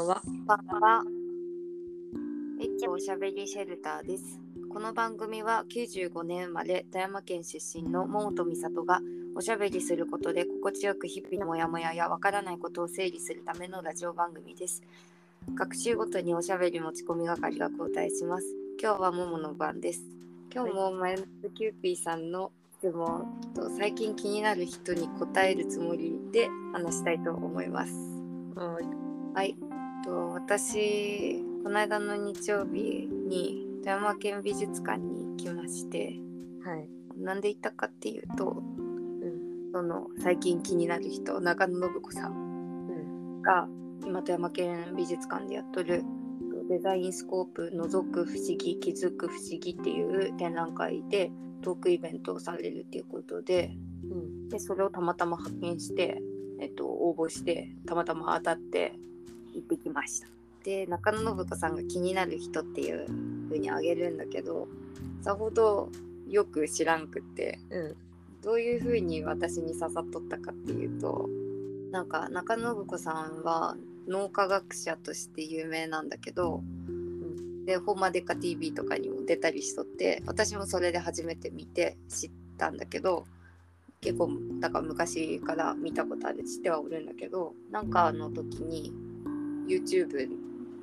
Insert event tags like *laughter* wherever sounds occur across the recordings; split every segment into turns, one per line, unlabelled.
こんばんは。エッチおしゃべりシェルターです。この番組は95年生まれ富山県出身の桃戸美里がおしゃべりすることで心地よく日々のモヤモヤやわからないことを整理するためのラジオ番組です。学習ごとにおしゃべり持ち込み係が交代します。今日は桃の番です。今日もマイナスキューピーさんの質問と最近気になる人に答えるつもりで話したいと思います。
はい。
はい、と私この間の日曜日に富山県美術館に行きまして
はい。
なんで行ったかっていうと
うん。
その最近気になる人中野信子さん。が今富山県美術館でやっとるデザインスコープ覗く不思議気づく不思議っていう展覧会でトークイベントをされるっていうことで
うん。
でそれをたまたま発見して、えっと、応募してたまたま当たって行ってきました。で中野信子さんが気になる人っていう風にあげるんだけどさほどよく知らんくって
うん。
どういう風に私に刺さっとったかっていうとなんか中野信子さんは脳科学者として有名なんだけどで「ホンマデカ TV」とかにも出たりしとって私もそれで初めて見て知ったんだけど結構だから昔から見たことある知ってはおるんだけどなんかの時に YouTube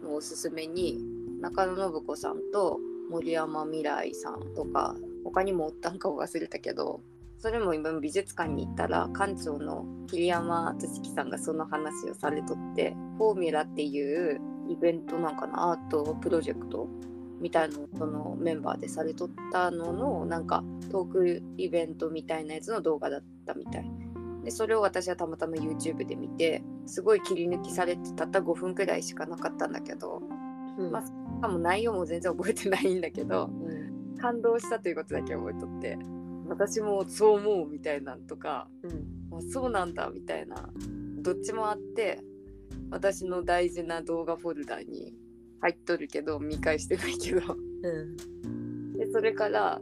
のおすすめに中野信子さんと森山未来さんとか他にもおったんか忘れたけどそれも今美術館に行ったら館長の桐山敦樹さんがその話をされとってフォーミュラっていうイベントなんかなアートプロジェクトみたいなのそのメンバーでされとったののなんかトークイベントみたいなやつの動画だったみたい。でそれを私はたまたま YouTube で見てすごい切り抜きされてたった5分くらいしかなかったんだけど
うん。
まあしかも内容も全然覚えてないんだけど
うん。
感動したということだけ覚えとって私もそう思うみたいなんとか
うん。
あそうなんだみたいなどっちもあって私の大事な動画フォルダに入っとるけど見返してないけど
うん。
でそれから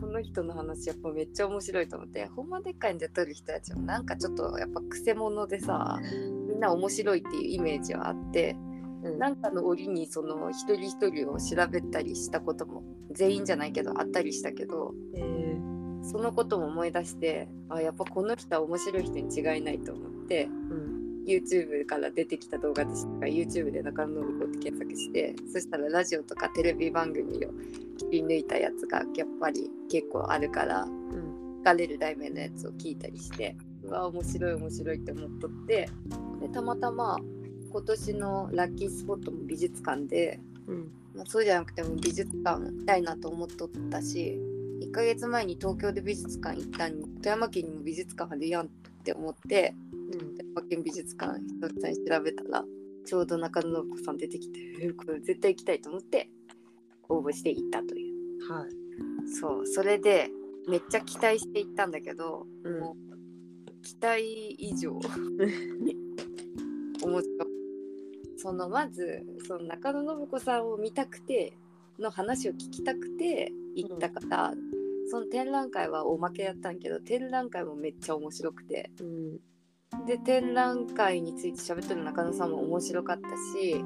この人の話やっぱめっちゃ面白いと思ってほんまでっかいんで撮る人たちもなんかちょっとやっぱくせ者でさみんな面白いっていうイメージはあって
うん。
なんかの折にその一人一人を調べたりしたことも全員じゃないけどあったりしたけど
えー。
そのことも思い出してあやっぱこの人は面白い人に違いないと思って
うん。
YouTube から出てきた動画でしたから YouTube で中野信子って検索してそしたらラジオとかテレビ番組を切り抜いたやつがやっぱり結構あるから
うん。
聞かれる題名のやつを聞いたりしてうわ面白い面白いって思っとってでたまたま今年のラッキースポットも美術館で、
うん。
まあ、そうじゃなくても美術館行きたいなと思っとったし1ヶ月前に東京で美術館行ったんに富山県にも美術館あるやんって思って
うん。
富山県美術館一つに調べたらちょうど中野信子さん出てきてえーこれ絶対行きたいと思って応募して行ったという。
はい。
そう。それでめっちゃ期待して行ったんだけど、
うん。
もう期待以上。面白い。そのまずその中野信子さんを見たくての話を聞きたくて行ったから、その展覧会はおまけやったんけど展覧会もめっちゃ面白くて。
うん。
で展覧会について喋ってる中野さんも面白かったし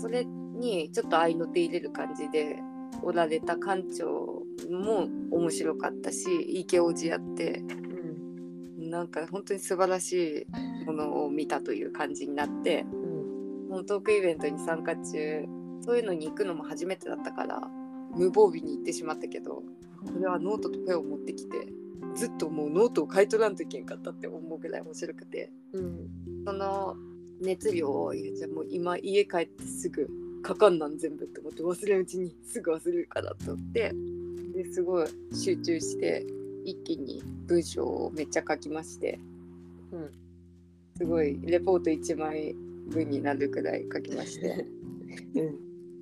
それにちょっと合いの手入れる感じでおられた館長も面白かったしイケオジやって
うん。
なんか本当に素晴らしいものを見たという感じになって
うん。
トークイベントに参加中そういうのに行くのも初めてだったから無防備に行ってしまったけどこれはノートとペンを持ってきてずっともうノートを買い取らんといけんかったって思うぐらい面白くて
うん。
その熱量をじゃあもう今家帰ってすぐ書かんなん全部って思って忘れんうちにすぐ忘れるからと思ってですごい集中して一気に文章をめっちゃ書きまして
うん。
すごいレポート1枚分になるくらい書きまして *laughs*
う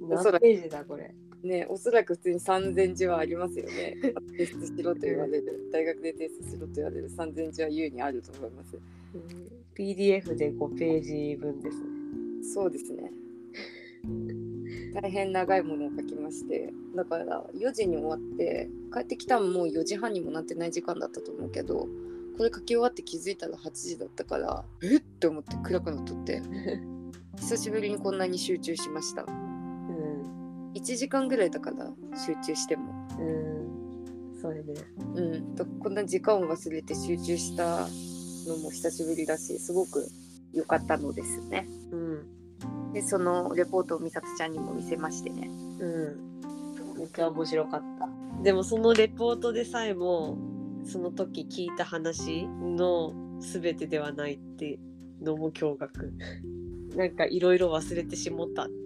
ん。何ページだこれ？
ねおそらく普通に3000字はありますよね。提出しろと言われる。大学で提出しろと言われる。3000字は優にあると思います。
うん。PDF で5ページ分ですね。
そうですね。*laughs* 大変長いものを書きましてだから4時に終わって帰ってきたのもう4時半にもなってない時間だったと思うけどこれ書き終わって気づいたら8時だったからえっ？って思って暗くなっとって。*laughs* 久しぶりにこんなに集中しました。
うん
1時間ぐらいだから集中しても。
うん。そうやね。
うん。とこんな時間を忘れて集中したのも久しぶりだしすごく良かったのですね。
うん。
でそのレポートを美里ちゃんにも見せましてね。
うん。めっちゃ面白かった。でもそのレポートでさえもその時聞いた話の全てではないってのも驚愕。なんかいろいろ忘れてしもった。って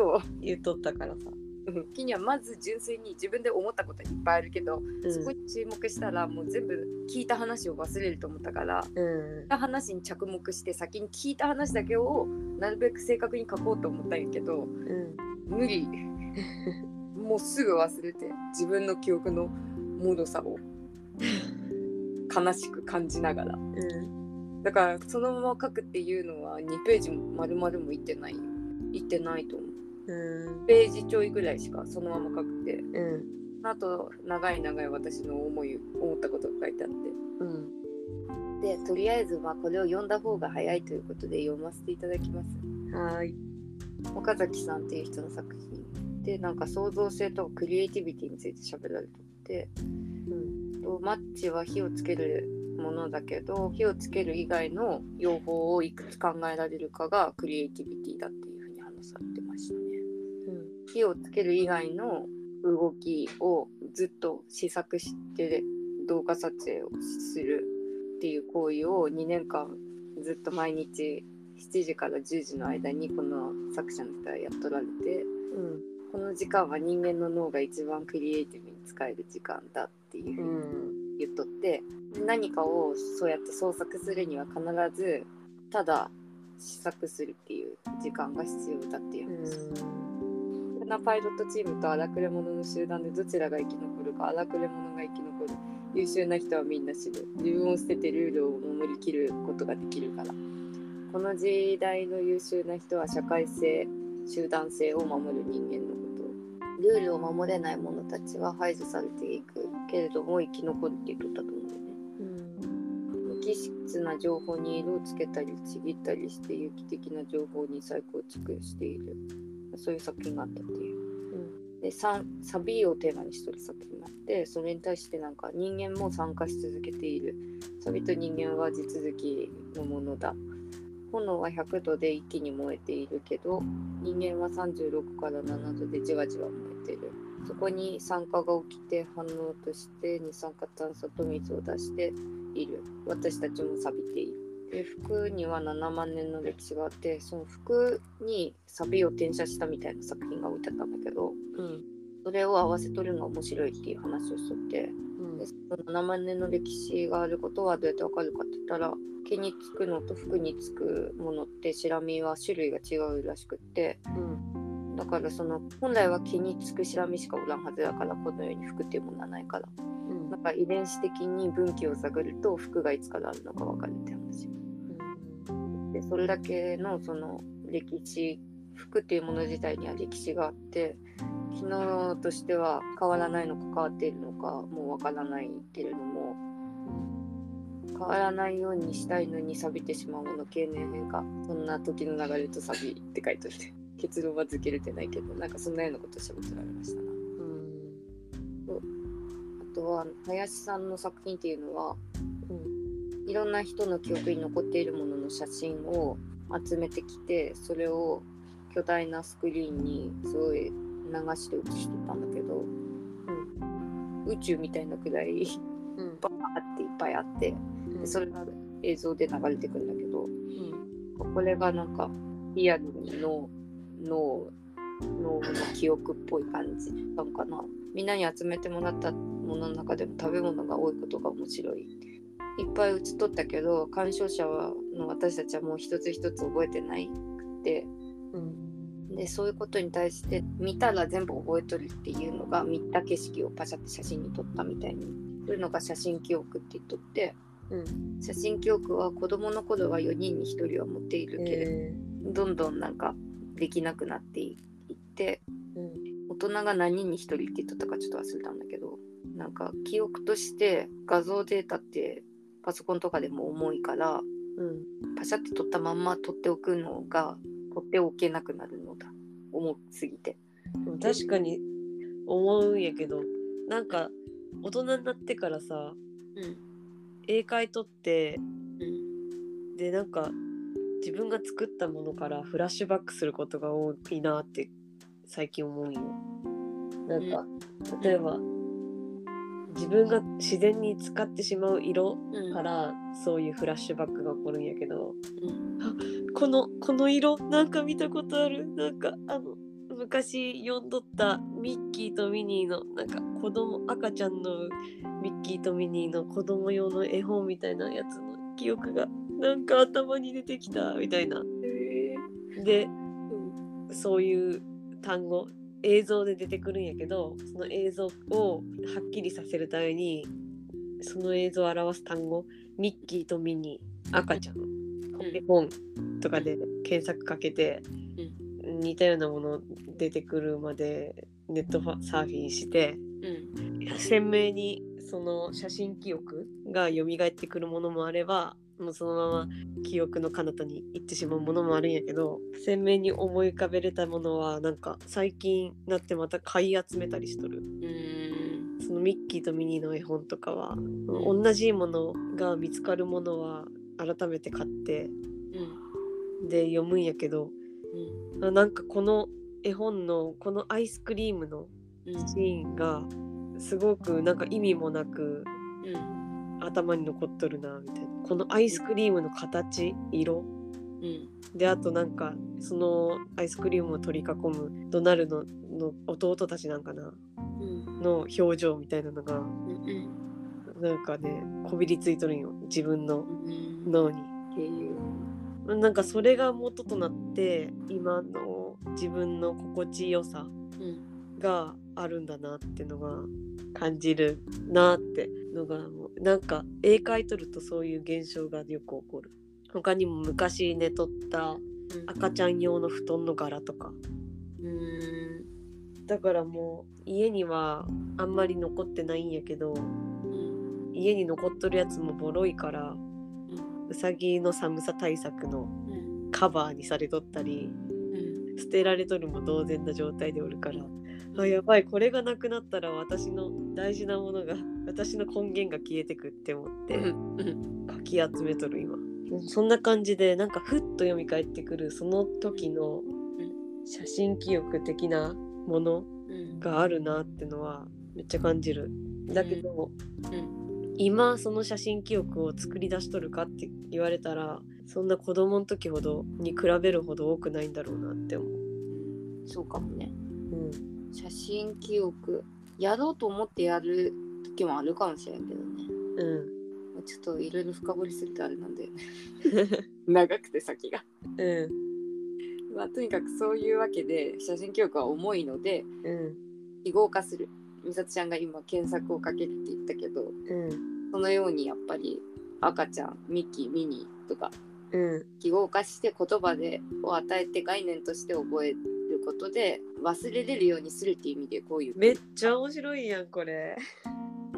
そう。
言うとったからさ、
うん。キニはまず純粋に自分で思ったこといっぱいあるけど、
うん、
そこに注目したらもう全部聞いた話を忘れると思ったから
うん。
聞いた話に着目して先に聞いた話だけをなるべく正確に書こうと思ったんやけど
うん。
無理。*laughs* もうすぐ忘れて自分の記憶のもろさを悲しく感じながら。
うん。
だからそのまま書くっていうのは2ページも丸々もいってないよいってないと思う
うん。
ページちょいぐらいしかそのまま書くて。
うん。
あと長い長い私の思い思ったことが書いてあって。
うん。
でとりあえずまあこれを読んだ方が早いということで読ませていただきます。
はーい。
岡崎さんっていう人の作品でなんか創造性とクリエイティビティについて喋られてて。
うん。
とマッチは火をつけるものだけど火をつける以外の用法をいくつ考えられるかがクリエイティビティだっていうふうに話されてました。ね。火をつける以外の動きをずっと試作して動画撮影をするっていう行為を2年間ずっと毎日7時から10時の間にこの作者の人はやっとられて
うん
この時間は人間の脳が一番クリエイティブに使える時間だっていうふ
う
に言っとって何かをそうやって創作するには必ずただ試作するっていう時間が必要だっていう話。こんなパイロットチームと荒くれ者の集団でどちらが生き残るか荒くれ者が生き残る。優秀な人はみんな知る自分を捨ててルールを守りきることができるから。この時代の優秀な人は社会性集団性を守る人間のこと。ルールを守れない者たちは排除されていくけれども生き残るって言っとったと思うんだよね。
うん
無機質な情報に色をつけたりちぎったりして有機的な情報に再構築している。そういう作品があったっていう。でササビをテーマにしてる作品があってそれに対してなんか人間も参加し続けている。サビと人間は地続きのものだ。炎は100度で一気に燃えているけど人間は36から7度でじわじわ燃えてる。そこに酸化が起きて反応として二酸化炭素と水を出している。私たちも錆びている。で服には7万年の歴史があってその服にサビを転写したみたいな作品が置いてあったんだけど
うん。
それを合わせとるのが面白いっていう話をしとって
うん。
でその7万年の歴史があることはどうやってわかるかって言ったら毛につくのと服につくものってシラミは種類が違うらしくって
うん。
だからその本来は毛につくシラミしかおらんはずだからこの世に服っていうものはないから。
うん。
なんか遺伝子的に分岐を探ると服がいつからあるのかわかるって話でそれだけのその歴史服っていうもの自体には歴史があって機能としては変わらないのか変わっているのかもうわからないけれども変わらないようにしたいのに錆びてしまうもの経年変化。そんな時の流れと錆びって書いておいて結論は付けれてないけどなんかそんなようなこと喋ってられましたな。あとは林さんの作品っていうのは
うん。
いろんな人の記憶に残っているものの写真を集めてきてそれを巨大なスクリーンにすごい流して映してたんだけど、宇宙みたいなくらい
うん。
バーっていっぱいあってでそれが映像で流れてくんだけどこれがなんかリアルに脳の記憶っぽい感じなのかな。みんなに集めてもらったものの中でも食べ物が多いことが面白い。いっぱい映っとったけど鑑賞者はの私たちはもう一つ一つ覚えてないくて。
うん。
でそういうことに対して見たら全部覚えとるっていうのが見た景色をパシャって写真に撮ったみたいにそういうのが写真記憶って言っとって。
うん。
写真記憶は子供の頃は4人に1人は持っているけれど、
え
どんどんなんかできなくなっていって
ーうん。
大人が何人に1人って言っとったかちょっと忘れたんだけどなんか記憶として画像データってパソコンとかでも重いから
うん。
パシャって撮ったまんま撮っておくのが取っておけなくなるのだ。重すぎて。
確かに思うんやけどなんか大人になってからさ
うん。
英会取って
うん。
でなんか自分が作ったものからフラッシュバックすることが多いなって最近思うんよ。なんか、例えば自分が自然に使ってしまう色
うん。
からそういうフラッシュバックが起こるんやけど。
うん。
このこの色なんか見たことある？なんかあの昔読んどったミッキーとミニーのなんか子供赤ちゃんのミッキーとミニーの子供用の絵本みたいなやつの記憶がなんか頭に出てきたみたいな。でそういう単語映像で出てくるんやけどその映像をはっきりさせるためにその映像を表す単語ミッキーとミニー赤ちゃん絵本とかで検索かけて、似たようなもの出てくるまでネットサーフィンして
うん。
鮮明にその写真記憶が蘇ってくるものもあればもうそのまま記憶の彼方に行ってしまうものもあるんやけど鮮明に思い浮かべれたものはなんか最近なってまた買い集めたりしとる。
うん。
そのミッキーとミニーの絵本とかは同じものが見つかるものは改めて買って
うん。
で読むんやけど
うん。
あなんかこの絵本のこのアイスクリームの
うん。
シーンがすごくなんか意味もなく
うん
頭に残っとるなみたいな。このアイスクリームの形色。
うん。
であとなんかそのアイスクリームを取り囲むドナルドの弟たちなんかな。
うん。
の表情みたいなのが
うん
なんかねこびりついとるんよ。自分の
うん
脳に。
う。
なんかそれが元となって今の自分の心地よさ
うん。
があるんだなってのが感じるなってのがなんか英会取るとそういう現象がよく起こる。他にも昔寝とった赤ちゃん用の布団の柄とか。
うん。
だからもう家にはあんまり残ってないんやけど
うん
家に残っとるやつもボロいから
う
さぎの寒さ対策の
うん。
カバーにされとったり
うん。
捨てられとるも同然な状態でおるからあやばいこれがなくなったら私の大事なものが私の根源が消えてくって思って
うん
かき集めとる今。そんな感じでなんかふっと読み返ってくるその時の写真記憶的なもの
うん。
があるなってのはめっちゃ感じる。だけど、
うん。
今その写真記憶を作り出しとるかって言われたらそんな子供の時ほどに比べるほど多くないんだろうなって思う。
うんそうかもね。
うん
写真記憶やろうと思ってやる時もあるかもしれんけどね。
うん。
ちょっといろいろ深掘りするとあれなんだよね。*laughs* 長くて先が。
うん。
まあとにかくそういうわけで写真記憶は重いので
うん。
記号化する。美里ちゃんが今検索をかけるって言ったけど
うん。
そのようにやっぱり赤ちゃんミッキーミニーとか
うん。
記号化して言葉でを与えて概念として覚えることで忘れれるようにするっていう意味でこういう。
めっちゃ面白いやんこれ。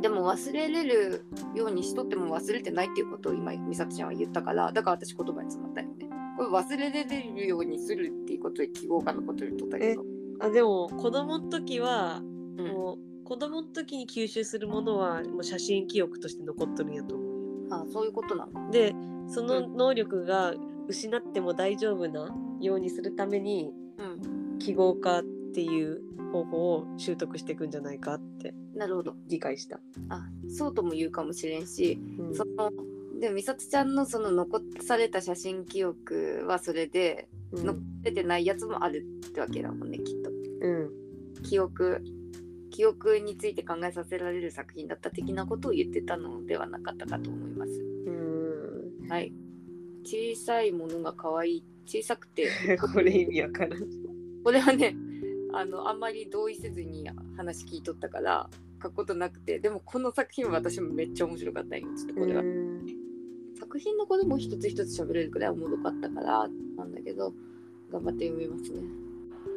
でも忘れれるようにしとっても忘れてないっていうことを今美里ちゃんは言ったからだから私言葉に詰まったよね。これ忘れれるようにするっていうことで記号化のこと言っとったけど
あでも子供の時は
うん。
もう子供の時に吸収するものはもう写真記憶として残っとるんやと思うよ。
あそういうことなの。か
でその能力が失っても大丈夫なようにするために
うん
記号化っていう方法を習得していくんじゃないかって
なるほど。
理解した。
あそうとも言うかもしれんし
うん。
そので美里ちゃんのその残された写真記憶はそれで
うん。
残れてないやつもあるってわけだもんねきっと。
うん。
記憶記憶について考えさせられる作品だった的なことを言ってたのではなかったかと思います。
うん。
はい。小さいものが可愛い小さくて *laughs*
これ意味わからん。
これはねあのあんまり同意せずに話聞いとったから書くことなくてでもこの作品は私もめっちゃ面白かったんよ。ちょっとこれは、
うん。
作品のことも一つ一つ喋れるくらいおもろかったからなんだけど頑張って読みますね。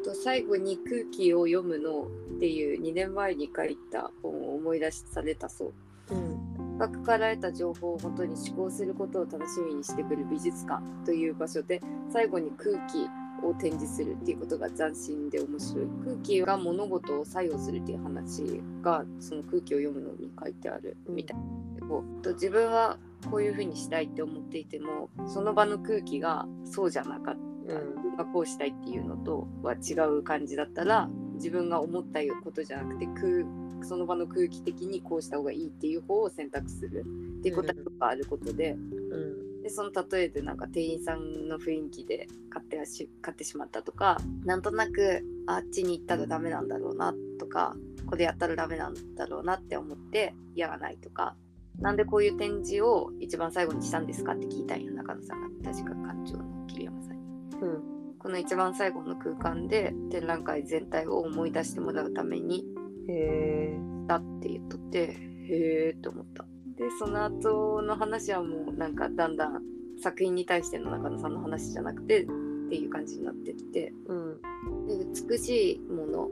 と最後に「空気を読むの」っていう2年前に書いた本を思い出されたそう。
うん。
学から得た情報をもとに思考することを楽しみにしてくる美術館という場所で最後に空気を展示するっていうことが斬新で面白い空気が物事を作用するっていう話がその空気を読むのに書いてある。みたいな、こうと自分はこういうふうにしたいって思っていてもその場の空気がそうじゃなかった、
うん。
自分がこうしたいっていうのとは違う感じだったら自分が思ったことじゃなくて空その場の空気的にこうした方がいいっていう方を選択するっていうことがあることで。
うん
でその例えでなんか店員さんの雰囲気で買ってはし買ってしまったとかなんとなくあっちに行ったらダメなんだろうなとかこれやったらダメなんだろうなって思ってやらないとかなんでこういう展示を一番最後にしたんですかって聞いたんよ中野さんが。確か館長の桐山さんに。
うん。
この一番最後の空間で展覧会全体を思い出してもらうために
へえ
だって言っとってへえって思ったでその後の話はもうなんかだんだん作品に対しての中野さんの話じゃなくてっていう感じになってきて。
うん。
で美しいもの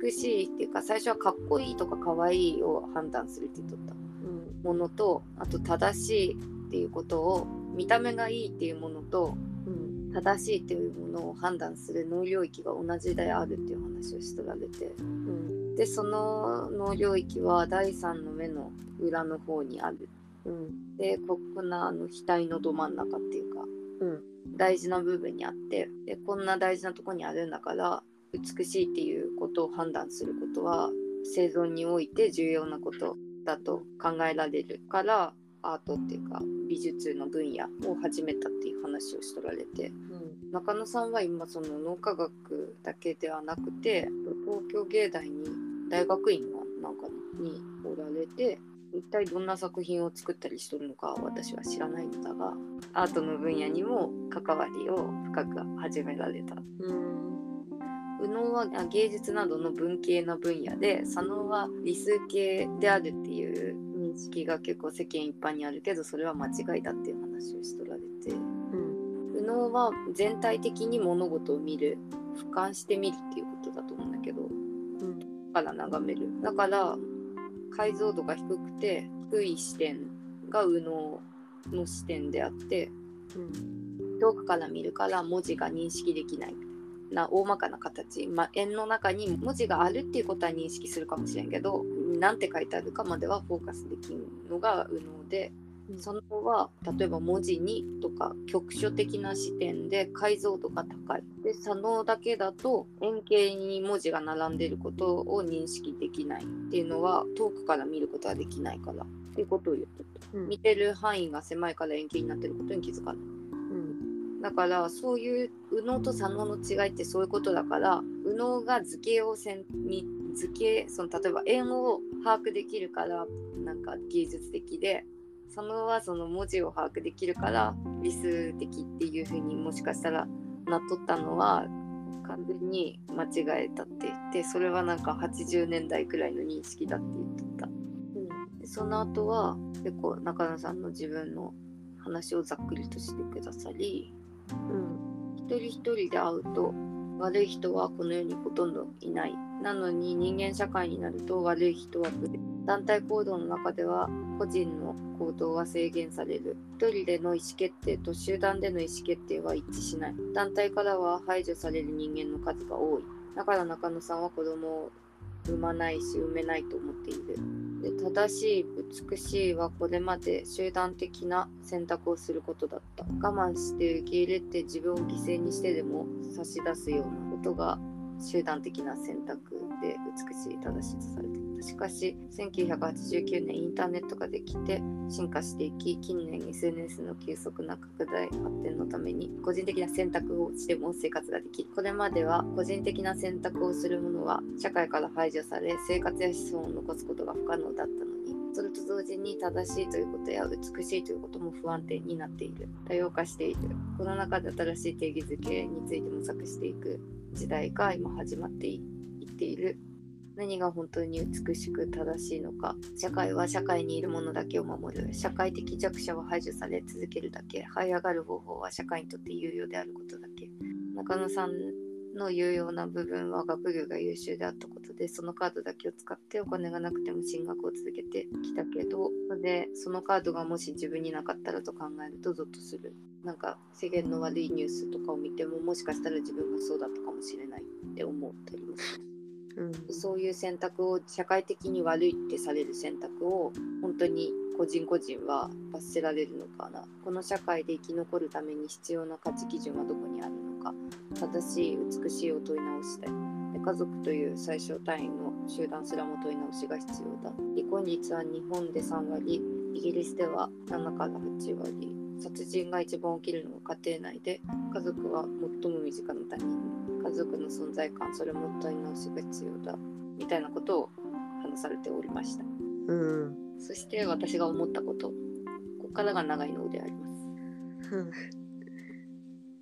美しいっていうか最初はかっこいいとかかわいいを判断するって言っとった
うん。
ものとあと正しいっていうことを見た目がいいっていうものと
うん。
正しいっていうものを判断する脳領域が同じであるっていう話をしとられて。
うん
でその脳領域は第三の目の裏の方にある。
うん。
でここなあの額のど真ん中っていうか
うん。
大事な部分にあってでこんな大事なとこにあるんだから美しいっていうことを判断することは生存において重要なことだと考えられるからアートっていうか美術の分野を始めたっていう話をしとられて。
うん
中野さんは今その脳科学だけではなくて東京芸大に大学院のなんかにおられて一体どんな作品を作ったりしとるのか私は知らないのだがアートの分野にも関わりを深く始められた。右脳は芸術などの文系の分野で左脳は理数系であるっていう認識が結構世間一般にあるけどそれは間違いだっていう話をしとられて。右脳は全体的に物事を見る俯瞰して見るっていうことだと思うんだけど
うん。
から眺める。だから解像度が低くて低い視点が右脳の視点であって
うん。
遠くから見るから文字が認識できない。な大まかな形、まあ、円の中に文字があるっていうことは認識するかもしれんけど何て書いてあるかまではフォーカスできるのが右脳でその方は例えば文字にとか局所的な視点で解像度が高い。で左脳だけだと円形に文字が並んでいることを認識できないっていうのは遠くから見ることはできないからっていうことを言ってた。
うん。
見てる範囲が狭いから円形になってることに気づかない。
うん。
だからそういう右脳と左脳の違いってそういうことだから右脳が図形をせんに図形その例えば円を把握できるからなんか芸術的で左脳はその文字を把握できるから理数的っていう風にもしかしたらなっとったのは完全に間違えたって言ってそれはなんか80年代くらいの認識だって言っとった。でその後は結構中野さんの自分の話をざっくりとしてくださり
うん。
一人一人で会うと悪い人はこの世にほとんどいない。なのに人間社会になると悪い人は増える団体行動の中では個人の行動は制限される。一人での意思決定と集団での意思決定は一致しない。団体からは排除される人間の数が多い。だから中野さんは子供を産まないし産めないと思っている。で正しい美しいはこれまで集団的な選択をすることだった。我慢して受け入れて自分を犠牲にしてでも差し出すようなことが集団的な選択で美しい正しいとされていたしかし1989年インターネットができて進化していき近年 SNS の急速な拡大発展のために個人的な選択をしても生活ができるこれまでは個人的な選択をする者は社会から排除され生活や子孫を残すことが不可能だったのにそれと同時に正しいということや美しいということも不安定になっている多様化しているこの中で新しい定義づけについて模索していく時代が今始まっていっている。何が本当に美しく正しいのか。社会は社会にいるものだけを守る。社会的弱者は排除され続けるだけ。這い上がる方法は社会にとって有用であることだけ。中野さんの有用な部分は学業が優秀であったことでそのカードだけを使ってお金がなくても進学を続けてきたけどそれでそのカードがもし自分になかったらと考えるとゾッとする。なんか世間の悪いニュースとかを見てももしかしたら自分がそうだったかもしれないって思ったりもする。
うん。
そういう選択を社会的に悪いってされる選択を本当に個人個人は罰せられるのかな。この社会で生き残るために必要な価値基準はどこにあるのか。正しい美しいを問い直したい家族という最小単位の集団すらも問い直しが必要だ。離婚率は日本で3割イギリスでは7から8割。殺人が一番起きるのが家庭内で家族は最も身近な他人家族の存在感それも問い直しが必要だみたいなことを話されておりました。
うん。
そして私が思ったことここからが長いのであります。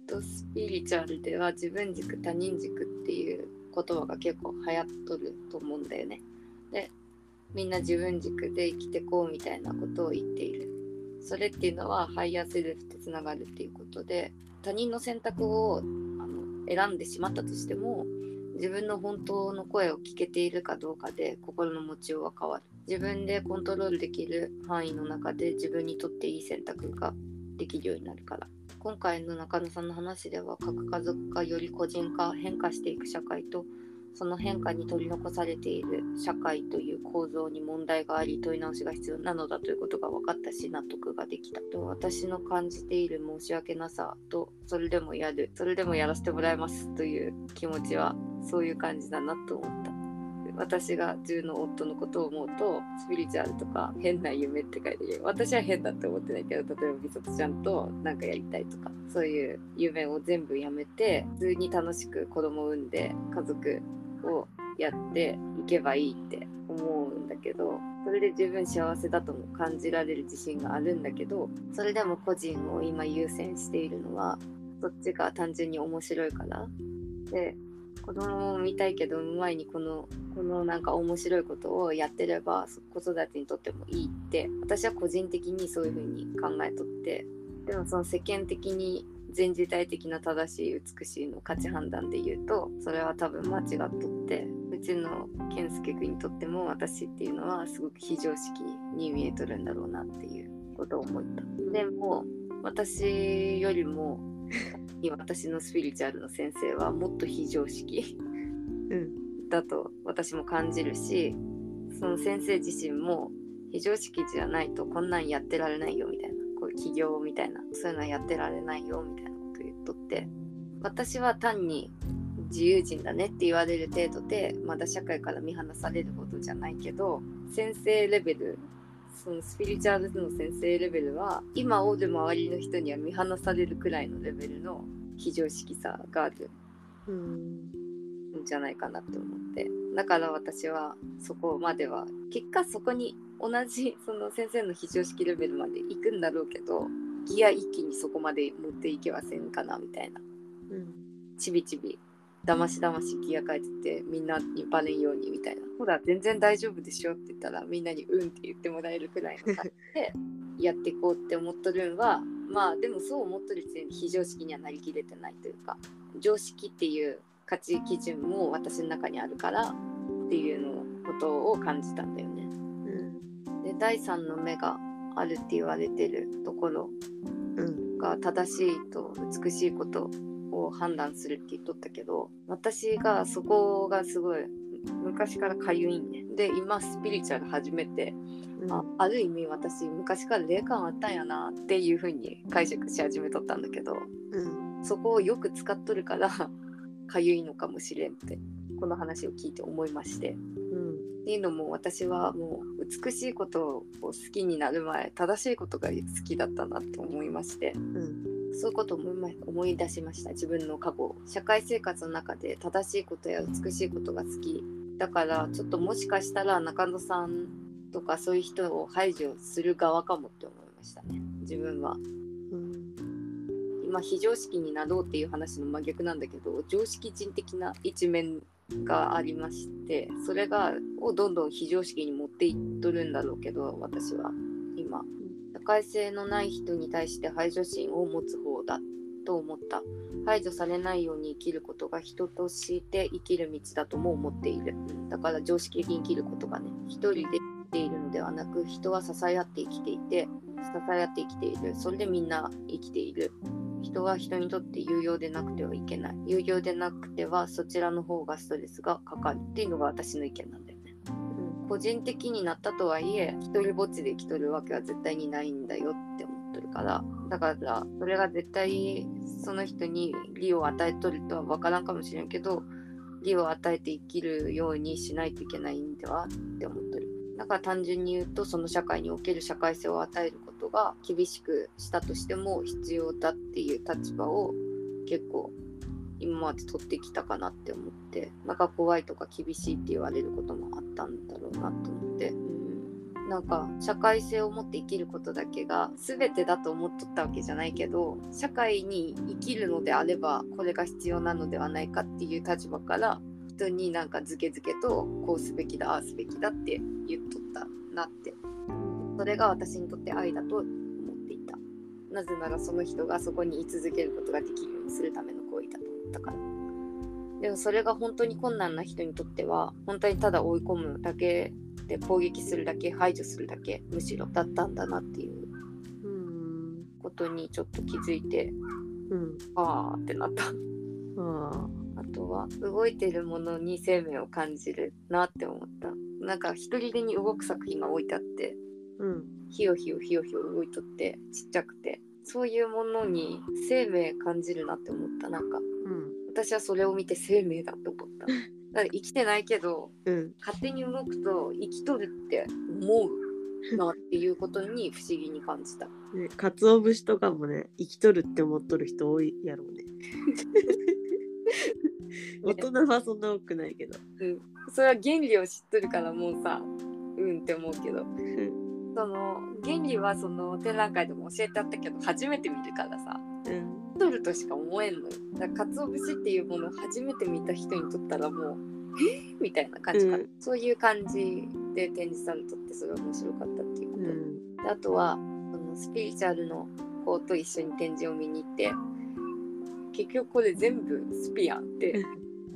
とスピリチュアルでは自分軸他人軸っていう言葉が結構流行っとると思うんだよね。でみんな自分軸で生きてこうみたいなことを言っている。それっていうのは higher self とつながるっていうことで他人の選択を選んでしまったとしても自分の本当の声を聞けているかどうかで心の持ちようは変わる。自分でコントロールできる範囲の中で自分にとっていい選択ができるようになるから。今回の中野さんの話では核家族化より個人化変化していく社会とその変化に取り残されている社会という構造に問題があり問い直しが必要なのだということが分かったし納得ができたと私の感じている申し訳なさとそれでもやるそれでもやらせてもらいますという気持ちはそういう感じだなと思った。私が自分の夫のことを思うとスピリチュアルとか変な夢って書いてる私は変だって思ってないけど例えば美里ちゃんとなんかやりたいとかそういう夢を全部やめて普通に楽しく子供を産んで家族をやっていけばいいって思うんだけどそれで十分幸せだとも感じられる自信があるんだけどそれでも個人を今優先しているのはそっちが単純に面白いからで子供を見たいけど前にこのこのなんか面白いことをやってれば子育てにとってもいいって私は個人的にそういう風に考えとってでもその世間的に全時代的な正しい美しいの価値判断で言うとそれは多分間違っとってうちの健介君にとっても私っていうのはすごく非常識に見えとるんだろうなっていうことを思った。でも私よりも私のスピリチュアルの先生はもっと非常識
うん。
だと私も感じるしその先生自身も非常識じゃないとこんなんやってられないよみたいな。こ起業みたいなそういうのはやってられないよみたいなこと言っとって私は単に自由人だねって言われる程度でまだ社会から見放されるほどじゃないけど先生レベルそのスピリチュアルの先生レベルは今おる周りの人には見放されるくらいのレベルの非常識さがある
ん
じゃないかなって思って。だから私はそこまでは結果そこに同じその先生の非常識レベルまで行くんだろうけどギア一気にそこまで持っていけませんかなみたいな
うん
ちびちびだましだましギア変えててみんなにバレんようにみたいなほら全然大丈夫でしょって言ったらみんなにうんって言ってもらえるくらいの感じで *laughs* やっていこうって思っとるんはまあでもそう思っとる時点で非常識にはなりきれてないというか常識っていう価値基準も私の中にあるからっていうのことを感じたんだよ。第三の目があるって言われてるところ
うん
が正しいと美しいことを判断するって言っとったけど私がそこがすごい昔からかゆいんねで今スピリチュアル始めてあある意味私昔から霊感あったんやなっていう風に解釈し始めとったんだけど
うん。
そこをよく使っとるから *laughs* かゆいのかもしれんってこの話を聞いて思いまして。
うん。
っていうのも私はもう美しいことを好きになる前正しいことが好きだったなと思いまして。
うん。
そういうことを思い出しました。自分の過去を社会生活の中で正しいことや美しいことが好き。だからちょっともしかしたら中野さんとかそういう人を排除する側かもって思いましたね。自分は。
うん。
今非常識になろうっていう話の真逆なんだけど常識人的な一面がありましてそれがをどんどん非常識に持っていっとるんだろうけど私は今。社会性のない人に対して排除心を持つ方だと思った。排除されないように生きることが人として生きる道だとも思っている。だから常識的に生きることがね一人で生きているのではなく人は支え合って生きていて支え合って生きている。それでみんな生きている。人は人にとって有用でなくてはいけない。有用でなくてはそちらの方がストレスがかかるっていうのが私の意見なんだよね。個人的になったとはいえ一人ぼっちで生きとるわけは絶対にないんだよって思っとるから。だからそれが絶対その人に利を与えとるとは分からんかもしれんけど利を与えて生きるようにしないといけないんではって思っとる。だから単純に言うとその社会における社会性を与えることが厳しくしたとしても必要だっていう立場を結構今まで取ってきたかなって思ってなんか怖いとか厳しいって言われることもあったんだろうなと思って、うん、なんか社会性を持って生きることだけが全てだと思っとったわけじゃないけど社会に生きるのであればこれが必要なのではないかっていう立場から人になんかズケズケとこうすべきだああすべきだって言っとったなって。それが私にとって愛だと思っていた。なぜならその人がそこに居続けることができるようにするための行為だと思ったから。でもそれが本当に困難な人にとっては本当にただ追い込むだけで攻撃するだけ排除するだけむしろだったんだなっていう。ことにちょっと気づいて、うん、ああってなった。あとは動いてるものに生命を感じるなって思った。なんか一人でに動く作品が置いてあって、うん、ひよひよひよひよ動いとってちっちゃくて。そういうものに生命感じるなって思った。なんか、うん、私はそれを見て生命だって思った。だから生きてないけど、うん、勝手に動くと生きとるって思うなっていうことに不思議に感じた。
ね、鰹節とかもね生きとるって思っとる人多いやろうね。*laughs* 大人はそんな多くないけど。
うん。それは原理を知っとるからもうさ、うんって思うけど。その原理はその展覧会でも教えてあったけど初めて見るからさ、うん、とるとしか思えんのよ。だから鰹節っていうものを初めて見た人にとったらもうえみたいな感じかな、うん、そういう感じで展示さんにとってそれは面白かったっていうこと、うん、であとはそのスピリチュアルの子と一緒に展示を見に行って結局これ全部スピアンって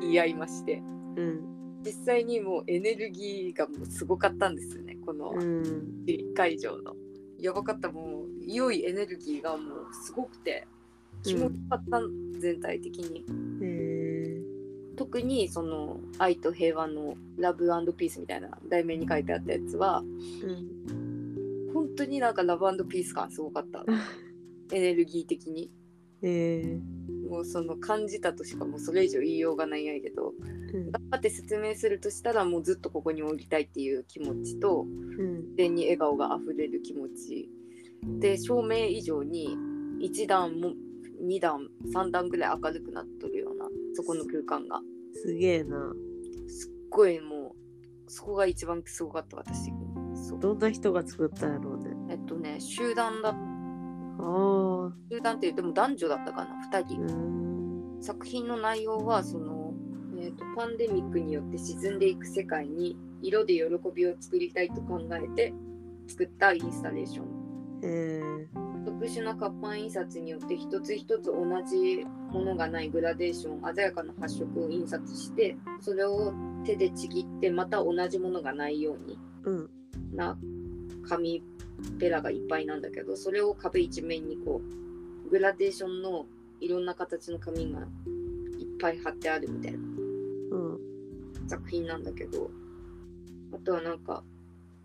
言い合いまして、うん、実際にもうエネルギーがもうすごかったんですよね。この会場の。やばかった。もう良いエネルギーがもうすごくて。気持ちよかった、うん、全体的に。特にその愛と平和のラブピースみたいな題名に書いてあったやつは、うん、本当になんかラブピース感すごかった。*laughs* エネルギー的に。えー、もうその感じたとしかもうそれ以上言いようがないんやけど、うん、頑張って説明するとしたらもうずっとここに降りたいっていう気持ちと、うん、に笑顔があふれる気持ち。で照明以上に1段も2段3段ぐらい明るくなっとるようなそこの空間が。
すげえな。
すっごいもうそこが一番すごかった私。
どんな人が作ったんやろうね。
えっとね集団だ集団って言っても男女だったかな2人。作品の内容はその、えーと、パンデミックによって沈んでいく世界に色で喜びを作りたいと考えて作ったインスタレーション。特殊な活版印刷によって一つ一つ同じものがないグラデーション鮮やかな発色を印刷してそれを手でちぎってまた同じものがないように、うん、な紙ペラがいっぱいなんだけどそれを壁一面にこうグラデーションのいろんな形の紙がいっぱい貼ってあるみたいな、うん、作品なんだけどあとはなんか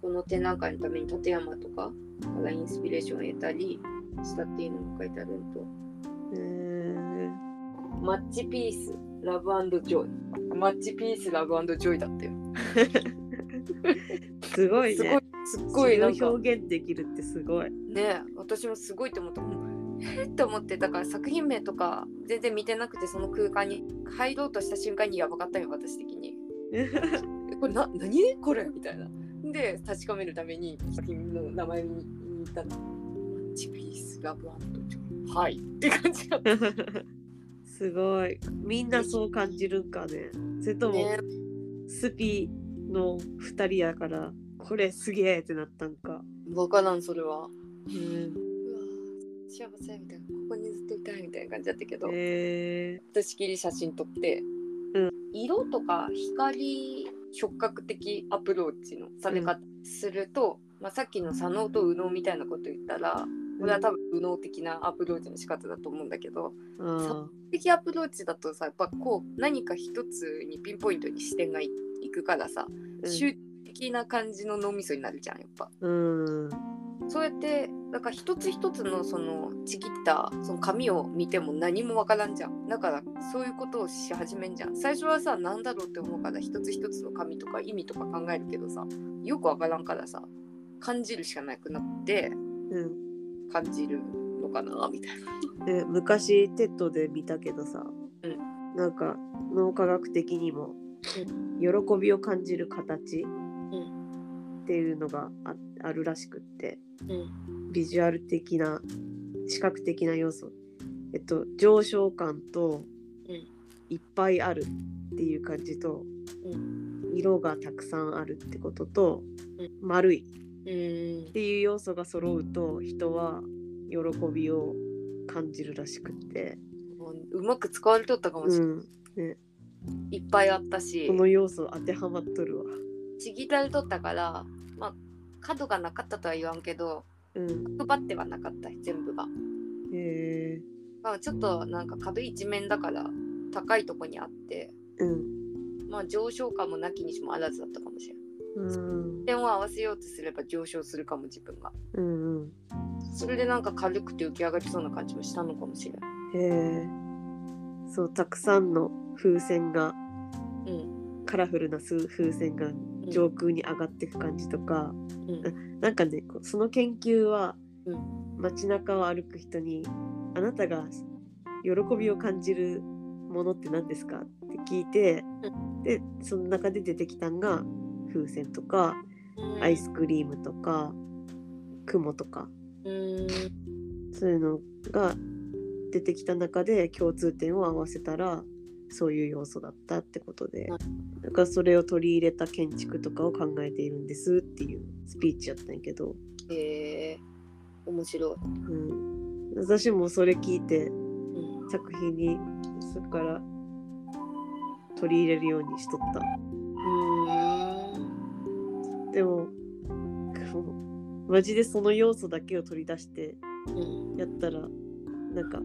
この展覧会のために立山とかからインスピレーションを得たりしたっていうのも書いてあるのと。Much Peace Love Joy。Much Peace Love Joy だったよ *laughs* *laughs*
すごいね。すごい
すっごい
なんか。表現できるってすごい。
ね私もすごいと思った *laughs* えっ？と思ってだから作品名とか全然見てなくてその空間に入ろうとした瞬間にやばかったよ私的に。*laughs* これな何？これ？みたいな。で確かめるために作品の名前に言ったの「チピースラブジョはい。って感じだった。
すごい。みんなそう感じるんかね。それとも、ね、スピの2人やからこれすげえってなったんか。
分からんそれは。うん。うわ幸せみたいなここにずっといたいみたいな感じだったけど、え。ー、私きり写真撮って、うん、色とか光触覚的アプローチのされ方すると、まあ、さっきの左脳と右脳みたいなこと言ったらこれは多分右脳的なアプローチの仕方だと思うんだけど
うん。
的アプローチだとさやっぱこう何か一つにピンポイントに視点がいいくからさ、集中的な感じの脳みそになるじゃんやっぱ。
うん。
そうやってだから一つ一つのそのちぎったその紙を見ても何もわからんじゃん。だからそういうことをし始めんじゃん。最初はさ何だろうって思うから一つ一つの紙とか意味とか考えるけどさよくわからんからさ感じるしかなくなって
うん。
感じるのかなみたいな。
で昔 TED で見たけどさ、
う
なんか脳科学的にも、喜びを感じる形っていうのがああるらしくって。
うん。
ビジュアル的な視覚的な要素。えっと上昇感と
うん。
いっぱいあるっていう感じと、
う
色がたくさんあるってことと、
うん。
丸い。
うん。
っていう要素が揃うと人は喜びを感じるらしくって、
うまく使われとったかもしれない、
うん。ね、
いっぱいあったし
この要素当てはまっとるわ。
ちぎられとったからまあ角がなかったとは言わんけど
うん、
配ってはなかった全部が。
へえ
まあ、ちょっとなんか壁一面だから高いとこにあって、
うん
まあ、上昇感もなきにしもあらずだったかもしれない。
うん
点を合わせようとすれば上昇するかも自分が。
うんうん
それでなんか軽くて浮き上がりそうな感じもしたのかもしれない。
へえそうたくさんの風船が
うん。
カラフルな数風船が上空に上がっていく感じとか、
うん。
なんかねその研究は
う
街中を歩く人に「あなたが喜びを感じるものって何ですか?」って聞いて、でその中で出てきたんが風船とか
うん。
アイスクリームとか雲とか
うん。
そういうのが出てきた中で共通点を合わせたらそういう要素だったってことで
は
だからそれを取り入れた建築とかを考えているんですっていうスピーチやったんやけど、
へえ面白い。
うん、私もそれ聞いて
うん。
作品にそこから取り入れるようにしとった
うん。
でもマジでその要素だけを取り出して
うん。
やったらなんか、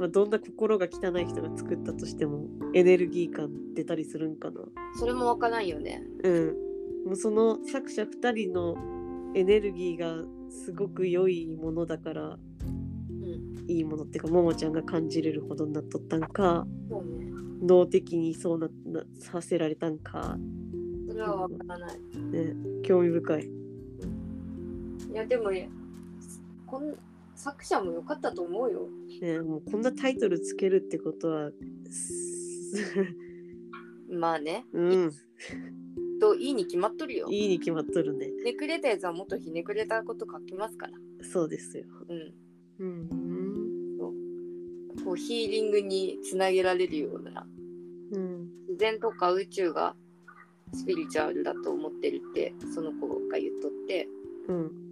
まあ、どんな心が汚い人が作ったとしてもエネルギー感出たりするんかな
それもわからんよね。
うんもうその作者2人のエネルギーがすごく良いものだから
うん。
いいものっていうかももちゃんが感じれるほどになっとったんか
そうね。
脳的にそうななさせられたんか、
それはわからない。
ね、興味深い。
いやでもねこん作者も良かったと思うよ。
ね、もうこんなタイトルつけるってことはす *laughs*
まあね。
うん
といいに決まっとるよ。
いいに決まっとるね
ひねくれたやつはもっとひねくれたこと書きますから。
そうですよ
うん。
うん
こうヒーリングにつなげられるような
うん
自然とか宇宙がスピリチュアルだと思ってるってその子が言っとって
うん
普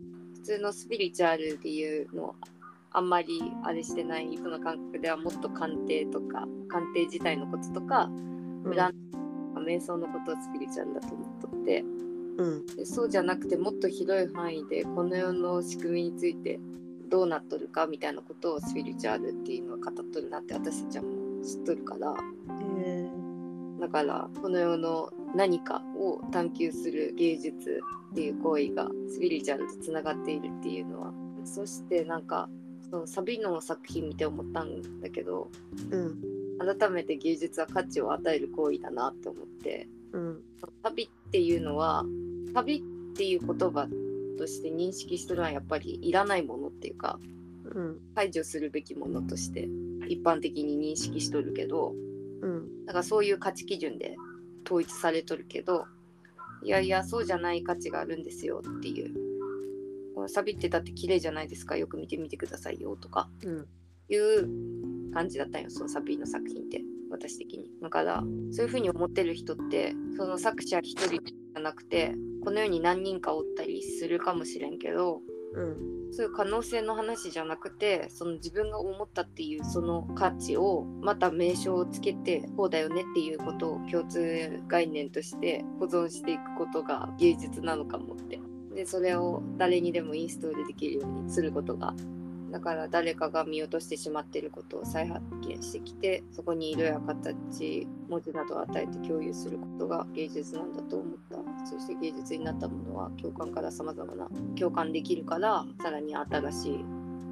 通のスピリチュアルっていうのあんまりあれしてない人の感覚ではもっと鑑定とか鑑定自体のこととか
うん。
占いとか瞑想のことをスピリチュアルだと思っとって。
うん。
でそうじゃなくてもっと広い範囲でこの世の仕組みについてどうなっとるかみたいなことをスピリチュアルっていうのは語っとるなって私たちはもう知っとるから。
え
だからこの世の何かを探求する芸術っていう行為がスピリチュアルとつながっているっていうのは。そしてなんかそのサビの作品見て思ったんだけど
うん
改めて芸術は価値を与える行為だなって思って。
うん
旅っていうのは旅っていう言葉として認識しとるのはやっぱりいらないものっていうか
うん
排除するべきものとして一般的に認識しとるけど
うん。
だからそういう価値基準で統一されとるけどいやいやそうじゃない価値があるんですよっていう。このサビってだって綺麗じゃないですかよく見てみてくださいよとか。
うん。
いう感じだったんよそのサビの作品って私的に。だからそういうふうに思ってる人ってその作者一人じゃなくてこの世に何人かおったりするかもしれんけど
うん。
そういう可能性の話じゃなくてその自分が思ったっていうその価値をまた名称をつけてこうだよねっていうことを共通概念として保存していくことが芸術なのかもって。でそれを誰にでもインストールできるようにすることがだから誰かが見落としてしまっていることを再発見してきてそこに色や形文字などを与えて共有することが芸術なんだと思ったそして芸術になったものは共感からさまざまな共感できるからさらに新し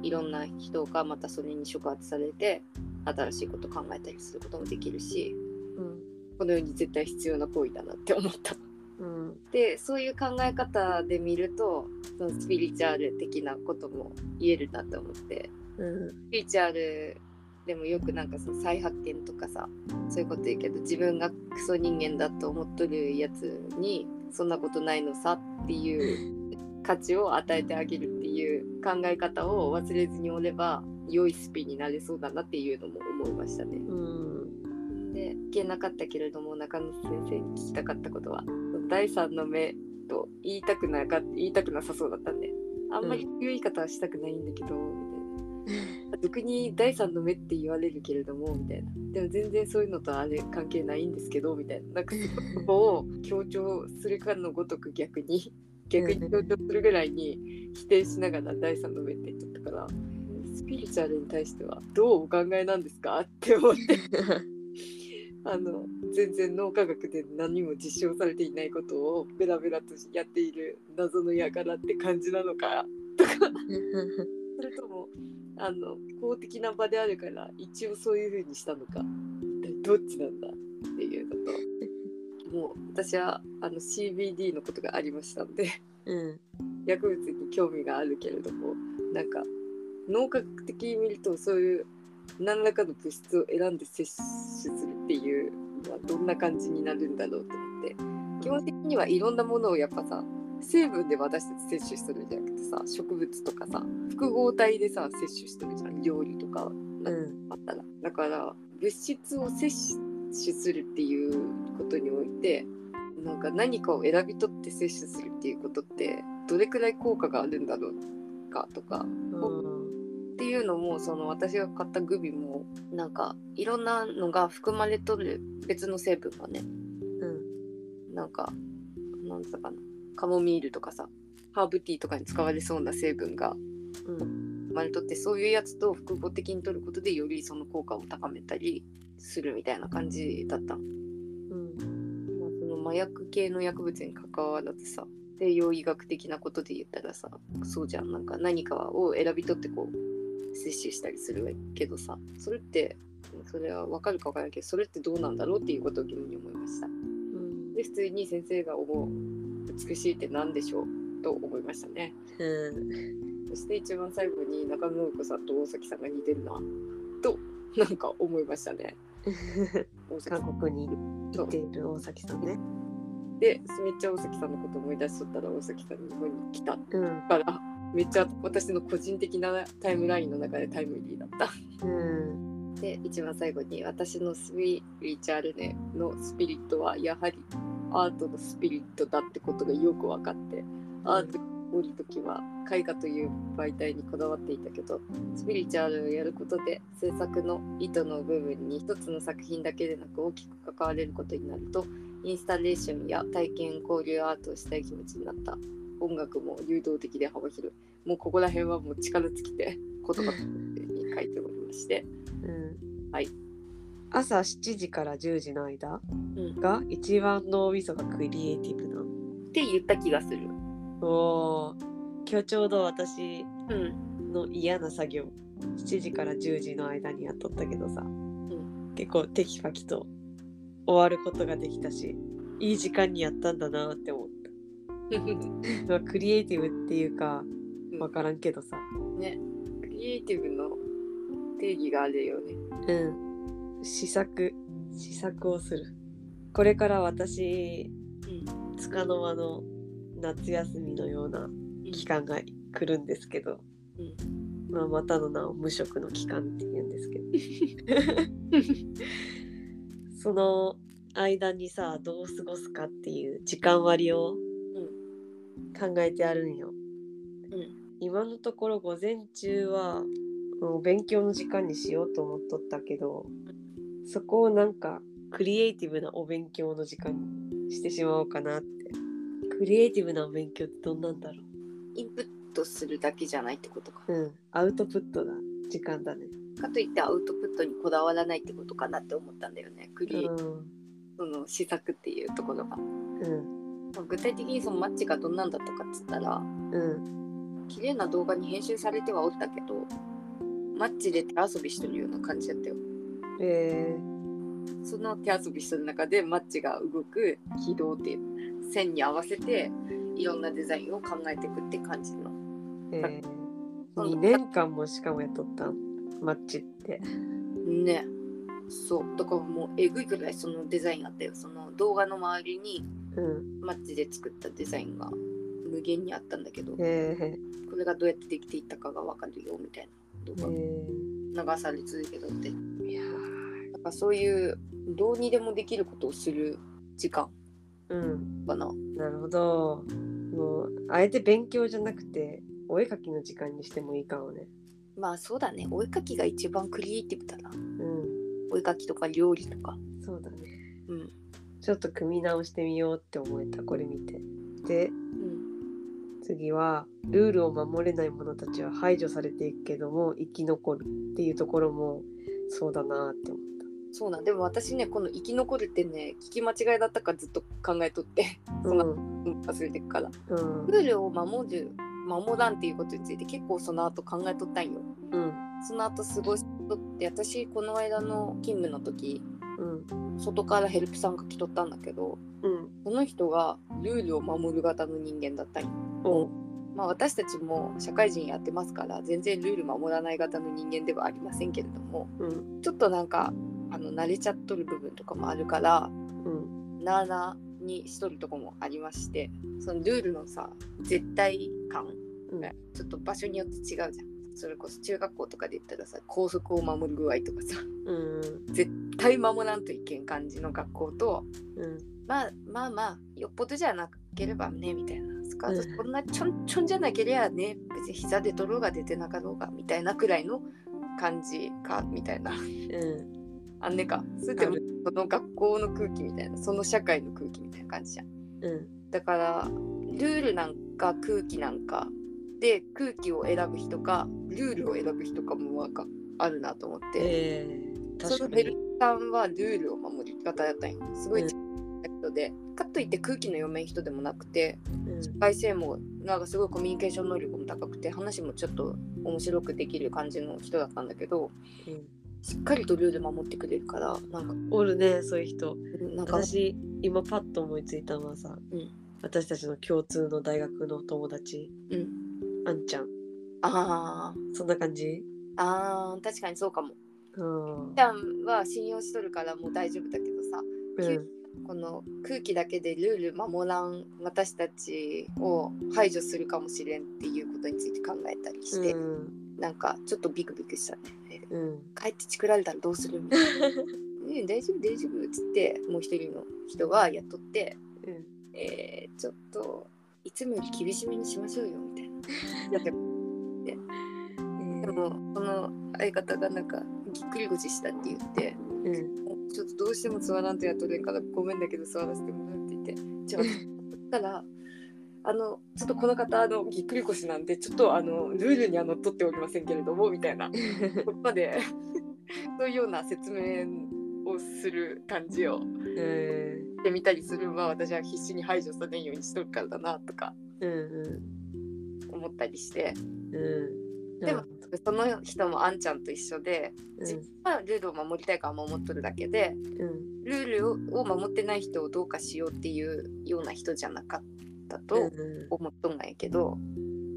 いいろんな人がまたそれに触発されて新しいことを考えたりすることもできるし、
うん、
この世に絶対必要な行為だなって思った。
うん、
でそういう考え方で見るとそのスピリチュアル的なことも言えるなと思って、
うん、
スピリチュアルでもよくなんかその再発見とかさそういうこと言うけど自分がクソ人間だと思っとるやつにそんなことないのさっていう価値を与えてあげるっていう考え方を忘れずにおれば良いスピになれそうだなっていうのも思いましたね。
うん。
で聞けなかったけれども中野先生に聞きたかったことは？第三の目と言いたくなか言いたくなさそうだったんであんまりこういう言い方はしたくないんだけど、みたいな。*laughs* 俗に第三の目って言われるけれどもみたいな。でも全然そういうのとあれ関係ないんですけどみたいな。なんかそこを強調するかのごとく逆に逆に強調するぐらいに否定しながら第三の目って言っとったからスピリチュアルに対してはどうお考えなんですか？って思って *laughs* あの全然脳科学で何も実証されていないことをベラベラとやっている謎の輩って感じなのかとか。それともあの公的な場であるから一応そういう風にしたのか。一体どっちなんだ？っていうのと。もう私はあの CBD のことがありましたので、
うん、
薬物に興味があるけれどもなんか脳科学的に見るとそういう何らかの物質を選んで摂取するっていうのはどんな感じになるんだろうと思って。基本的にはいろんなものをやっぱさ成分で私たち摂取してるんじゃなくてさ植物とかさ複合体でさ摂取してるじゃん。料理とかあったら、うん、だから物質を摂取するっていうことにおいてなんか何かを選び取って摂取するっていうことってどれくらい効果があるんだろうかとか、
うん
っていうのもその私が買ったグビもなんかいろんなのが含まれとる別の成分がね、
うん、
なんかなんつうかなカモミールとかさハーブティーとかに使われそうな成分が含まれとって、そういうやつと複合的に取ることでよりその効果を高めたりするみたいな感じだった。うんまあ、その麻薬系の薬物に関わらずさ西洋医学的なことで言ったらさそうじゃんなんか何かを選び取ってこう摂取したりするけどさそれってそれは分かるか分からないけどそれってどうなんだろうっていうことを疑問に思いました。
うん、
で普通に先生が思う美しいって何でしょう？と思いましたね。
う
ん、そして一番最後に中野子さんと大崎さんが似てるなとなんか思いましたね。
韓国に行っている大崎さんね。
でめっちゃ大崎さんのこと思い出しとったら大崎さん日本に来たか
ら、
めっちゃ私の個人的なタイムラインの中でタイムリーだった。
うん、
で一番最後に私のスピリチュアルネのスピリットはやはりアートのスピリットだってことがよく分かってアートをり時は絵画という媒体にこだわっていたけどスピリチュアルをやることで制作の意図の部分に一つの作品だけでなく大きく関われることになるとインスタレーションや体験交流アートをしたい気持ちになった音楽も誘導的で幅広い。もうここら辺はもう力尽きて言葉に書いておりまして、
うん、
はい。
朝7時から10時の間
が
一番脳みそがクリエイティブな、
って言った気がする。
お今日ちょうど私
うん
の嫌な作業。7時から10時の間にやっとったけどさ、
ん。
結構テキパキと終わることができたしいい時間にやったんだなって思った。*laughs* まあクリエイティブっていうか分からんけどさ、
ね。クリエイティブの定義があるよね。
うん。試作。試作をする。これから私
うん。
つかの間の夏休みのような期間が来るんですけど、
うん。
まあ、またの名を無職の期間って言うんですけど。*laughs* その間にさどう過ごすかっていう時間割を考えてあるんよ。
うん
今のところ午前中はもう勉強の時間にしようと思っとったけどそこをなんかクリエイティブなお勉強の時間にしてしまおうかなって。クリエイティブな勉強ってどんなんだろ
インプットするだけじゃないってことか。
ううん。アウトプットな時間だね。
かといってアウトプットにこだわらないってことかなって思ったんだよね。クリエイ
うん
その試作っていうところが、
うん。
まあ具体的にそのマッチがどんなんだったかっつったら
うん。
綺麗な動画に編集されてはおったけどマッチで手遊びしてるような感じだったよ。
え
その手遊びしてる中でマッチが動く軌道っていう線に合わせていろんなデザインを考えていくって感じの。
ー、え
そ
ー、
の
2年間もしかもやっとったん？マッチって。
ね。そう。だからもうえぐいくらいそのデザインあったよ。その動画の周りに
うん。
マッチで作ったデザインが無限にあったんだけど
え
これがどうやってできていったかがわかるよみたいな
ー、
動
え
画流され続けたって。
ー、いやー。
なんかそういうどうにでもできることをする時間。
うん。
かな。
なるほど。もうあえて勉強じゃなくてお絵描きの時間にしてもいいかもね。
まあそうだね。お絵描きが一番クリエイティブだな。
うん。
お絵描きとか料理とか。
そうだね。
うん
ちょっと組み直してみようって思えた。これ見て。で
うん。
次はルールを守れない者たちは排除されていくけども生き残るっていうところもそうだなって思っ
そうなん。でも私ねこの生き残るってね聞き間違いだったかずっと考えとって。
た
そん。な
うん
忘れてくから。
うん。
ルールを守る守らんっていうことについて結構その後考えとったんよ。
うん。
その後過ごしとって私この間の勤務の時
うん
外からヘルプさんが来とったんだけど
うん。
その人がルールを守る型の人間だったんよ。
お。
まあ私たちも社会人やってますから全然ルール守らない型の人間ではありませんけれども
うん。
ちょっとなんかあの慣れちゃっとる部分とかもあるから
うん。
なあなあにしとるとこもありましてそのルールのさ絶対感
うん。
がちょっと場所によって違うじゃんそれこそ中学校とかで言ったらさ校則を守る具合とかさ
うん。
絶対守らんといけん感じの学校と
うん。
まあまあまあよっぽどじゃなければねみたいな。スカー
うん。
トそんなちょんちょんじゃなければね別に膝で取ろうが出てなかろうがみたいなくらいの感じかみたいな。
うん。
あんねか。それってその学校の空気みたいなその社会の空気みたいな感じじゃん。
うん。
だからルールなんか空気なんかで空気を選ぶ人かルールを選ぶ人かもわかあるなと思って、
えー、
そ
確かに。
のベルさんはルールを守り方だったんよすごい人で、かといって空気の読めん人でもなくて
うん。
社会性もなんかすごいコミュニケーション能力も高くて話もちょっと面白くできる感じの人だったんだけど
うん。
しっかりとルール守ってくれるからなんか
おるねそういう人。
なんか
私今パッと思いついたのはさ、
うん。
私たちの共通の大学の友達。
うん
あんちゃん。
あ
そんな感じ？
ーあー確かにそうかも。
うん。
ちゃんは信用しとるからもう大丈夫だけどさ
うん。
この空気だけでルール守らん私たちを排除するかもしれんっていうことについて考えたりして、
うん。
なんかちょっとビクビクしたね。
うん。
帰ってチクられたらどうするみたいな。ね大丈夫大丈夫っつってもう一人の人が雇って、
うん。
えーちょっといつもより厳しめにしましょうよみたいな。*laughs* だってでもその相方がなんかぎっくり腰したって言って
うん。
ちょっとどうしても座らんとやっとれんからごめんだけど座らせてもらうって言ってじゃあたらあのちょっとこの方あのぎっくり腰なんでちょっとあのルールにはのっとっておりませんけれどもみたいな。*laughs* ここまでそういうような説明をする感じを
え
してみたりするのは私は必死に排除されんようにしとるからだなとか
うんうん。
思ったりして。
うん。
でもその人もあんちゃんと一緒で
うん。
自分はルールを守りたいから守っとるだけで
うん。
ルールを守ってない人をどうかしようっていうような人じゃなかったと
うん
思っとんがやけど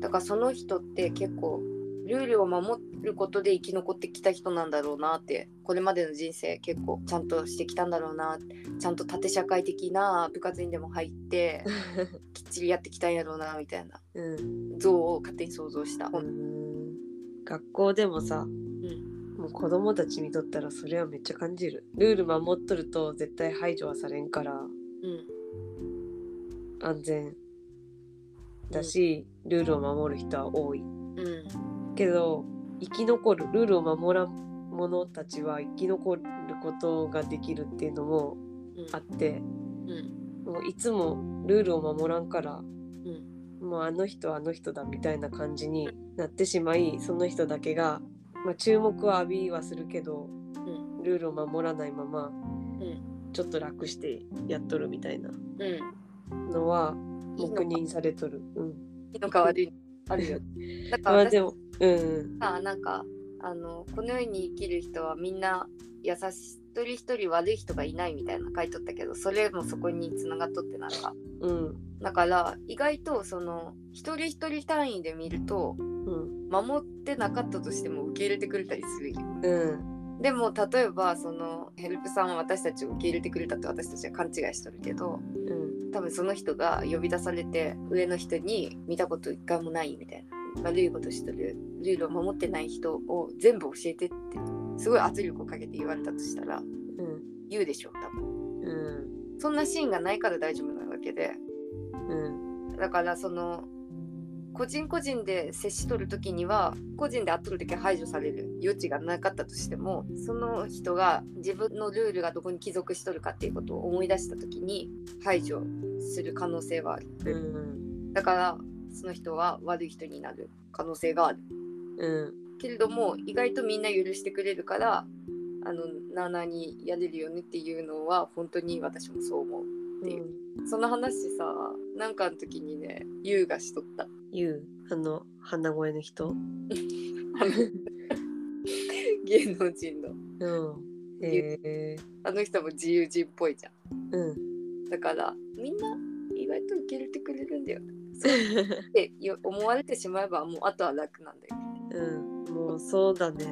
だからその人って結構ルールを守ることで生き残ってきた人なんだろうなってこれまでの人生結構ちゃんとしてきたんだろうなちゃんと縦社会的な部活にでも入って *laughs* きっちりやってきたんやろうなみたいな
うん。
像を勝手に想像した。
うん。学校でもさ
うん。
もう子供たち見とったらそれはめっちゃ感じる。ルール守っとると絶対排除はされんから
うん。
安全。だし、ルールを守る人は多い。
うん。
けど生き残るルールを守らん者たちは生き残ることができるっていうのも
うん。
あって。
うん。
もういつもルールを守らんから、
うん。
もうあの人はあの人だみたいな感じになってしまいその人だけが、まあ、注目は浴びはするけど
うん。
ルールを守らないまま
うん。
ちょっと楽してやっとるみたいな
うん。
のは黙認されとる。うん、
いいのか悪いあるよ。だから私
まあでもうん。
さなんかあのこの世に生きる人はみんな優しい一人一人悪い人がいないみたいな書いとったけどそれもそこに繋がっとってなんか
うん。
だから意外とその一人一人単位で見ると
うん。
守ってなかったとしても受け入れてくれたりするよ。
うん。
でも例えばそのヘルプさんは私たちを受け入れてくれたって私たちは勘違いしとるけど
うん。
多分その人が呼び出されて上の人に見たこと一回もないみたいな悪いことしてるルールを守ってない人を全部教えてってすごい圧力をかけて言われたとしたら
うん
言うでしょ多分。
うん
そんなシーンがないから大丈夫なわけで。
うん
だからその個人個人で接しとる時には個人で会っとる時は排除される余地がなかったとしてもその人が自分のルールがどこに帰属しとるかっていうことを思い出した時に排除する可能性はある。
うん。
だからその人は悪い人になる可能性がある。
うん。
けれども意外とみんな許してくれるからあのなあなあにやれるよねっていうのは本当に私もそう思うっていう。その話さなんかの時にね優がしとった。
言うあの鼻声の人？
あの芸能人の。
うん。へえ
あの人も自由人っぽいじゃん。
うん。
だからみんな意外と受け入れてくれるんだよ *laughs* ってよ思われてしまえばもうあとは楽なんだよ。
うん。もうそうだね。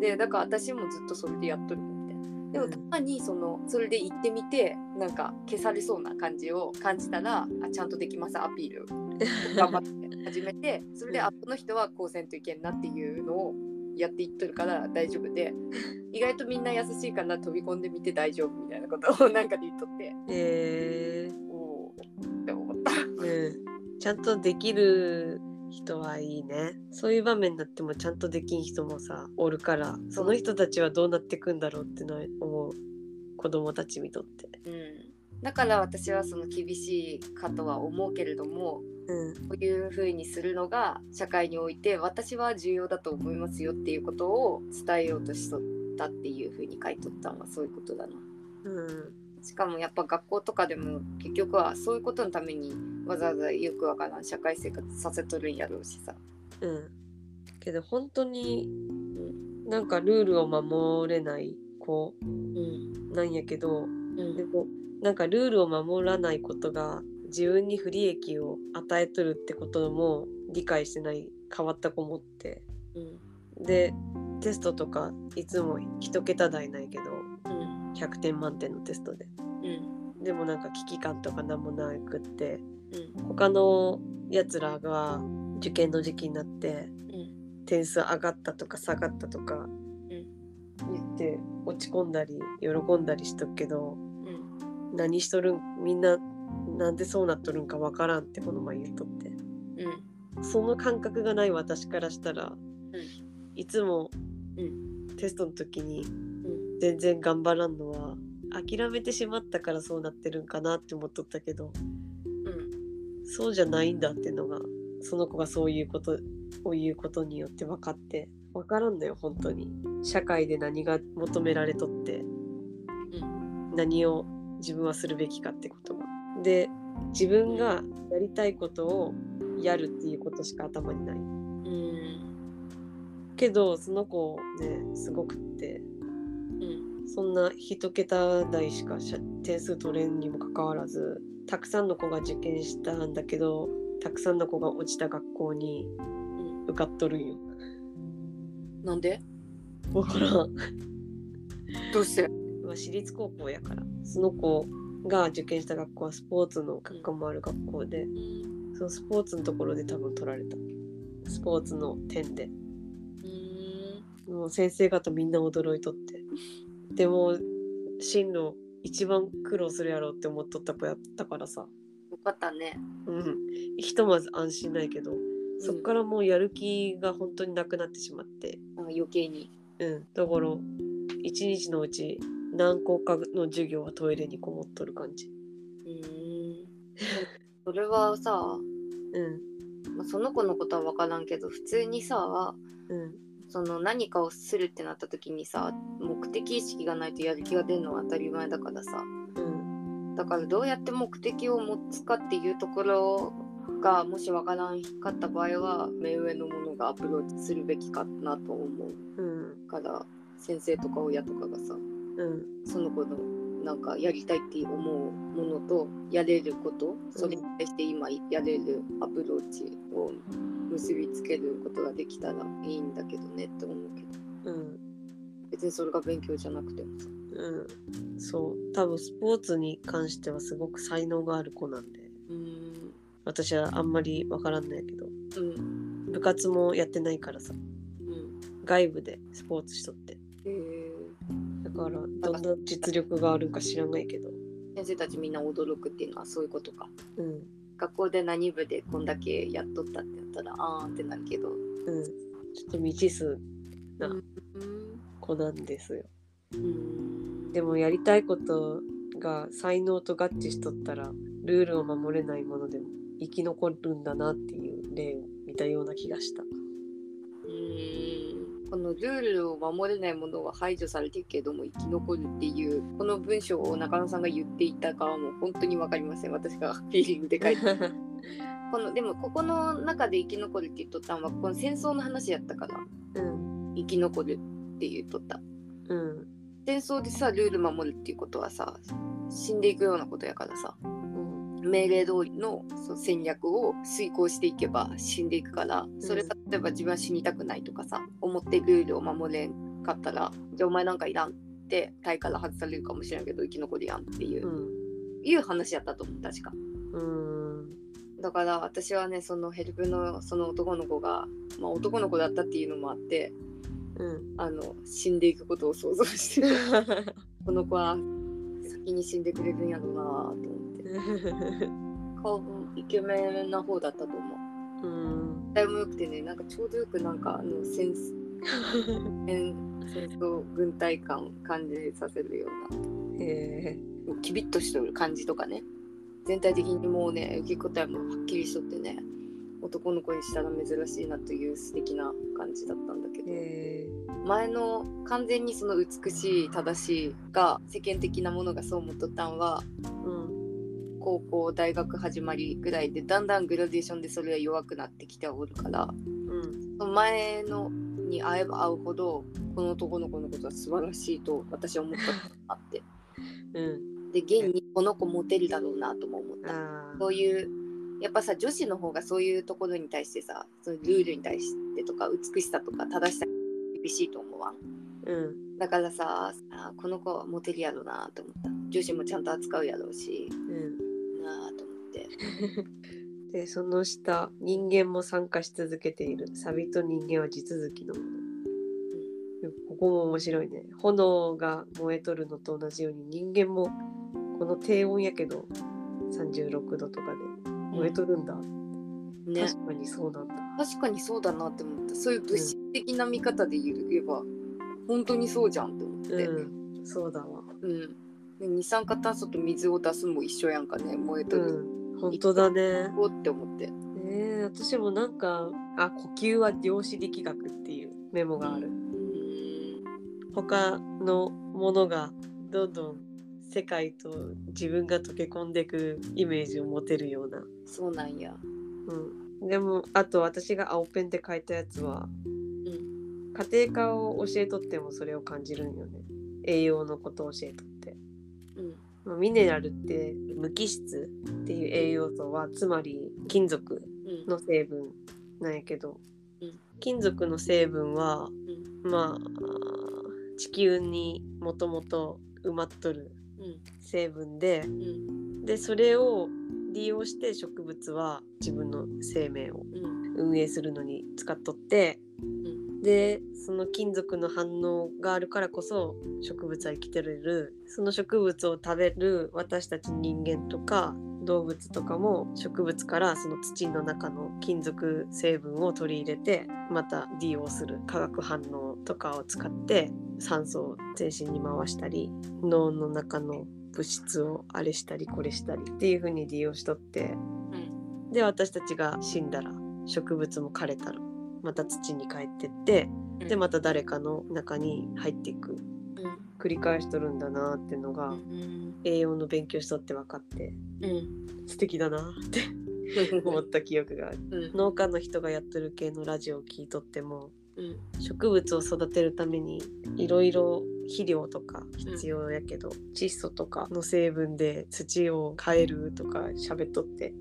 でだから私もずっとそれでやっとるみたいな。でも
うん。
たまにそのそれで行ってみてなんか消されそうな感じを感じたらあちゃんとできますアピール *laughs* 頑張って始めてそれであこの人はこうせんといけんなっていうのをやっていっとるから大丈夫で *laughs* 意外とみんな優しいから飛び込んでみて大丈夫みたいなことをなんかで言っとって。
へえ
ー
ちゃんとできる人はいいね。そういう場面になってもちゃんとできん人もさおるからその人たちはどうなってくんだろうってのは思う子供たちにとって。
うん、だから私はその厳しいかとは思うけれども
うん。
こういう風にするのが社会において私は重要だと思いますよっていうことを伝えようとしとったっていう風に書いとったのはそういうことだな。
うん。
しかもやっぱ学校とかでも結局はそういうことのためにわざわざよくわからん社会生活させとるんやろうしさ。
うん。けど本当に
うん。
なんかルールを守れない子
うん。
なんやけど
うん。
でもなんかルールを守らないことが自分に不利益を与えとるってことも理解してない変わった子もって。
うん。
でテストとかいつも一桁台ないけど
うん。
100点満点のテストで。
うん。
でもなんか危機感とか何もなくって
うん。
他のやつらが受験の時期になって
うん。
点数上がったとか下がったとか
うん。
言って落ち込んだり喜んだりしとくけど
うん。
何しとるんみんななんでそうなっとるんかわからんってこの前言っとって。
うん。
その感覚がない私からしたら、いつも
う
テストの時に
うん。
全然頑張らんのは諦めてしまったからそうなってるんかなって思っとったけど
うん
そうじゃないんだっていうのがその子がそういうことを言うことによって分かって分からんのよ本当に社会で何が求められとって何を自分はするべきかってことが。で自分がやりたいことをやるっていうことしか頭にない。
うん
けどその子ねすごくって
うん
そんな一桁台しか点数取れんにもかかわらずたくさんの子が受験したんだけどたくさんの子が落ちた学校に
うん。
受かっとるんよ。
なんで？
わからん。
どうして？
まあ私立高校やから。その子が受験した学校はスポーツの学科もある学校でそのスポーツのところで多分取られた。スポーツの点で。
うん。
もう先生方みんな驚いとって。でも進路一番苦労するやろうって思っとった子やったからさ。
よかったね。
うん。ひとまず安心ないけどそっからもうやる気が本当になくなってしまって。
あ余計に。
うん。だから一日のうち何校かの授業はトイレにこもっとる感じ。
うん。それはさ、*laughs*
うん。
まあ、その子のことは分からんけど普通にさ
うん
その何かをするってなった時にさ目的意識がないとやる気が出るのは当たり前だからさ。
うん
だからどうやって目的を持つかっていうところがもし分からんかった場合は目上のものがアプローチするべきかなと思う。
うん。
から先生とか親とかがさ
うん。
その子のなんかやりたいって思うものとやれることそれに対して今やれるアプローチを結びつけることができたらいいんだけどねって思うけど。
うん。
別にそれが勉強じゃなくてもさ。
うん。そう。多分スポーツに関してはすごく才能がある子なんで。
うーん。
私はあんまりわからんないけど。
うん。
部活もやってないからさ。
うん。
外部でスポーツしとって。
へえ。
だからどんな実力があるんか知らないけど。
先生たちみんな驚くっていうのはそういうことか。
うん。
学校で何部でこんだけやっとったってなったらあーんってなるけど。
うん。ちょっと未知数な
うん
子なんですよ。
うん。
でもやりたいことが才能と合致しとったらルールを守れないものでも生き残るんだなっていう例を見たような気がした。
うーん。このルールを守れないものは排除されてるけども生き残るっていうこの文章を中野さんが言っていたかはもう本当に分かりません。私がフィーリングで書いて *laughs* このでもここの中で生き残るって言っとったのはこの戦争の話やったから
うん。
生き残るって言っとった。
うん。
戦争でさルール守るっていうことはさ死んでいくようなことやからさ
うん。
命令通りのその戦略を遂行していけば死んでいくからそれが例えば自分は死にたくないとかさ思ってルールを守れんかったらじゃあお前なんかいらんって隊から外されるかもしれんけど生き残りやんっていう,、
うん。
いう話やったと思う確か。
うん
だから私はねそのヘルプのその男の子が、まあ、男の子だったっていうのもあって
うん。
あの死んでいくことを想像して *laughs* この子は先に死んでくれるんやろうなと思って。顔もイケメンな方だったと思う。
うん。
体も良くてねなんかちょうどよくなんかあの *laughs* 戦戦戦争軍隊感を感じさせるような。
へえ
キビッとしてる感じとかね全体的にもうね受け答えもはっきりしとってね男の子にしたら珍しいなという素敵な感じだったんだけど。
へ
前の完全にその美しい正しいが世間的なものがそう思っとったんは
うん。
高校大学始まりぐらいでだんだんグラデーションでそれが弱くなってきておるから
うん。
その前のに会えば会うほどこの男の子のことは素晴らしいと私は思ったあって。*laughs*
うん
で現にこの子モテるだろうなとも思った。そういうやっぱさ女子の方がそういうところに対してさそのルールに対してとか美しさとか正しさに厳しいと思わん？
うん。
だからさあこの子はモテるやろうなと思った。女子もちゃんと扱うやろうし
うん。
なあと思って。*laughs*
でその下人間も参加し続けている。サビと人間は地続きのもの。ここも面白いね。炎が燃えとるのと同じように人間もこの低温やけど36度とかで燃えとるんだ、
ね。
確かにそうなんだ。
確かにそうだなって思った。そういう物質的な見方で言えば、本当にそうじゃんって思って、
うん。そうだわ。
うん。で二酸化炭素と水を出すも一緒やんかね。燃えと
う
る、
ん。本当だね。
おって思って。
えー、私もなんかあ呼吸は量子力学っていうメモがある、
うん。
他のものがどんどん世界と自分が溶け込んでいくイメージを持てるような、
そうなんや。
うん、でもあと私が青ペンで書いたやつは
うん。
家庭科を教えとってもそれを感じるんよね。栄養のことを教えとって。
うん。
まあミネラルって無機質っていう栄養素はつまり金属
うん。
の成分なんやけど、
うん。
金属の成分は
うん。
まあ地球にもともと埋まっとる
うん
成分で。
うん
でそれを利用して植物は自分の生命を
うん。
運営するのに使っとって。
うん。
でその金属の反応があるからこそ植物は生きてれる。その植物を食べる私たち人間とか動物とかも植物からその土の中の金属成分を取り入れてまた利用する化学反応とかを使って酸素を全身に回したり脳の中の物質をあれしたりこれしたりっていう風に利用しとって
うん。
で私たちが死んだら植物も枯れたらまた土に帰ってってでまた誰かの中に入っていく。
うん。
繰り返しとるんだなっていうのが、
うん。
栄養の勉強しとって分かって
うん。
素敵だな。って *laughs* 思った記憶がある。
うん。
農家の人がやってる系のラジオを聞いとっても
うん。
植物を育てるためにいろいろ肥料とか必要やけど、窒素とかの成分で土を変えるとか喋っとって、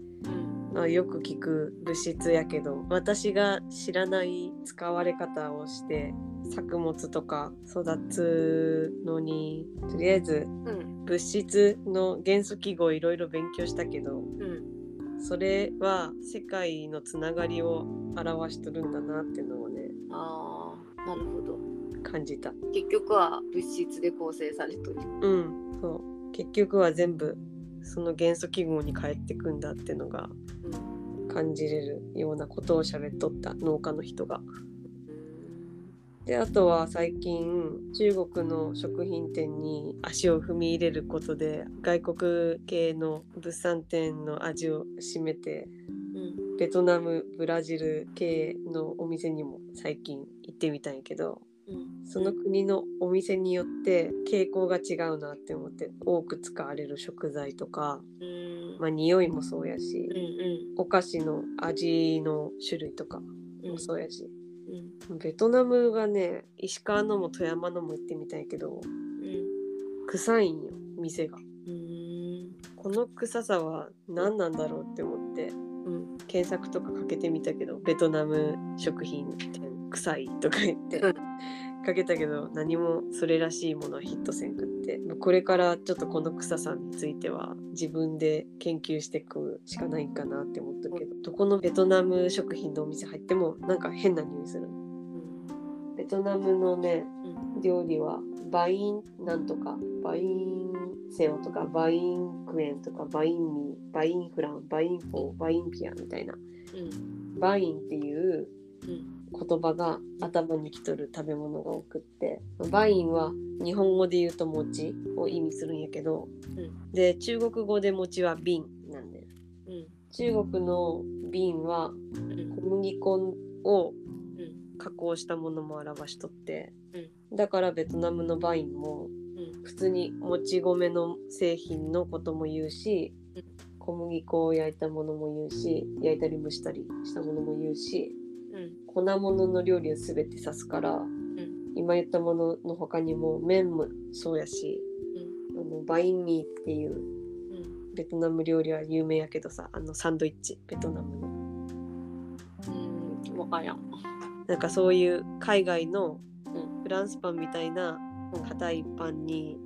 あ、よく聞く物質やけど私が知らない使われ方をして作物とか育つのにとりあえず
うん。
物質の元素記号いろいろ勉強したけど
うん。
それは世界のつながりを表しとるんだなっていうのをね
ああなるほど。
感じた。
結局は物質で構成されとる。
うん、そう。結局は全部その元素記号に変えてくんだってのが
うん
感じれるようなことを喋っとった農家の人が。
うん
であとは最近中国の食品店に足を踏み入れることで外国系の物産展の味を占めて
うん
ベトナムブラジル系のお店にも最近行ってみたんやけど
うん
その国のお店によって傾向が違うなって思って多く使われる食材とか、
うん。
まあ、匂いもそうやし
うんうん。
お菓子の味の種類とか
うん。
もそうやし、
うん。
ベトナムがね石川のも富山のも行ってみたんやけど臭いんよ店が。
うん。
この臭さは何なんだろうって思って
うん。
検索とかかけてみたけどベトナム食品店臭いとか言って。
うん
かけたけど何もそれらしいものはヒットせんくって。これからちょっとこの臭さについては自分で研究していくしかないんかなって思ったけど。どこのベトナム食品のお店入ってもなんか変な匂いするベトナムのね
うん。
料理はバインなんとかバインセオとかバインクオンとかバインミーバインフランバインフォーバインピアみたいな。
うん。
バインっていう
うん
言葉が頭にきとる食べ物が多くってバインは日本語で言うと餅を意味するんやけど、
うん。
で中国語で餅はビンなんだよ。
うん。
中国のビンは
うん。
小麦粉を
うん。
加工したものも表しとって、
う
だからベトナムのバインも
うん。
普通にもち米の製品のことも言うし、
うん。
小麦粉を焼いたものも言うし焼いたり蒸したりしたものも言うし
うん
粉物の料理を全て指すから、今言ったものの他にも麺もそうやし、あのバインミーっていう
うん。
ベトナム料理は有名やけどさあのサンドイッチベトナムの。
うん分からん。
なんかそういう海外の
うん。
フランスパンみたいな硬いパンに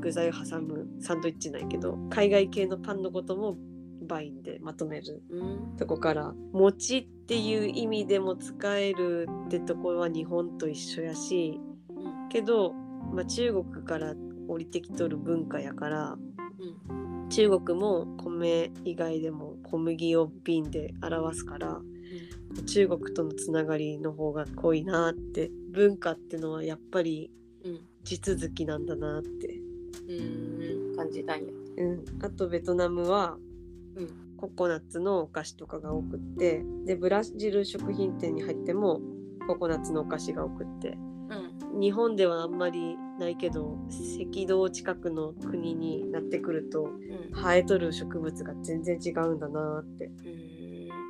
具材を挟むサンドイッチなんやけど海外系のパンのこともバインでまとめる
うん。
とこから餅っていう意味でも使えるってところは日本と一緒やし
うん。
けど、まあ、中国から降りてきとる文化やから
うん。
中国も米以外でも小麦を瓶で表すから中国とのつながりの方が濃いなって文化ってのはやっぱり
うん。
地続きなんだなって、
うん。感じたんや。
うん、あとベトナムは
うん
ココナッツのお菓子とかが多くってでブラジル食品店に入ってもココナッツのお菓子が多くって。
うん
日本ではあんまりないけど赤道近くの国になってくると
うん。
生えとる植物が全然違うんだなって。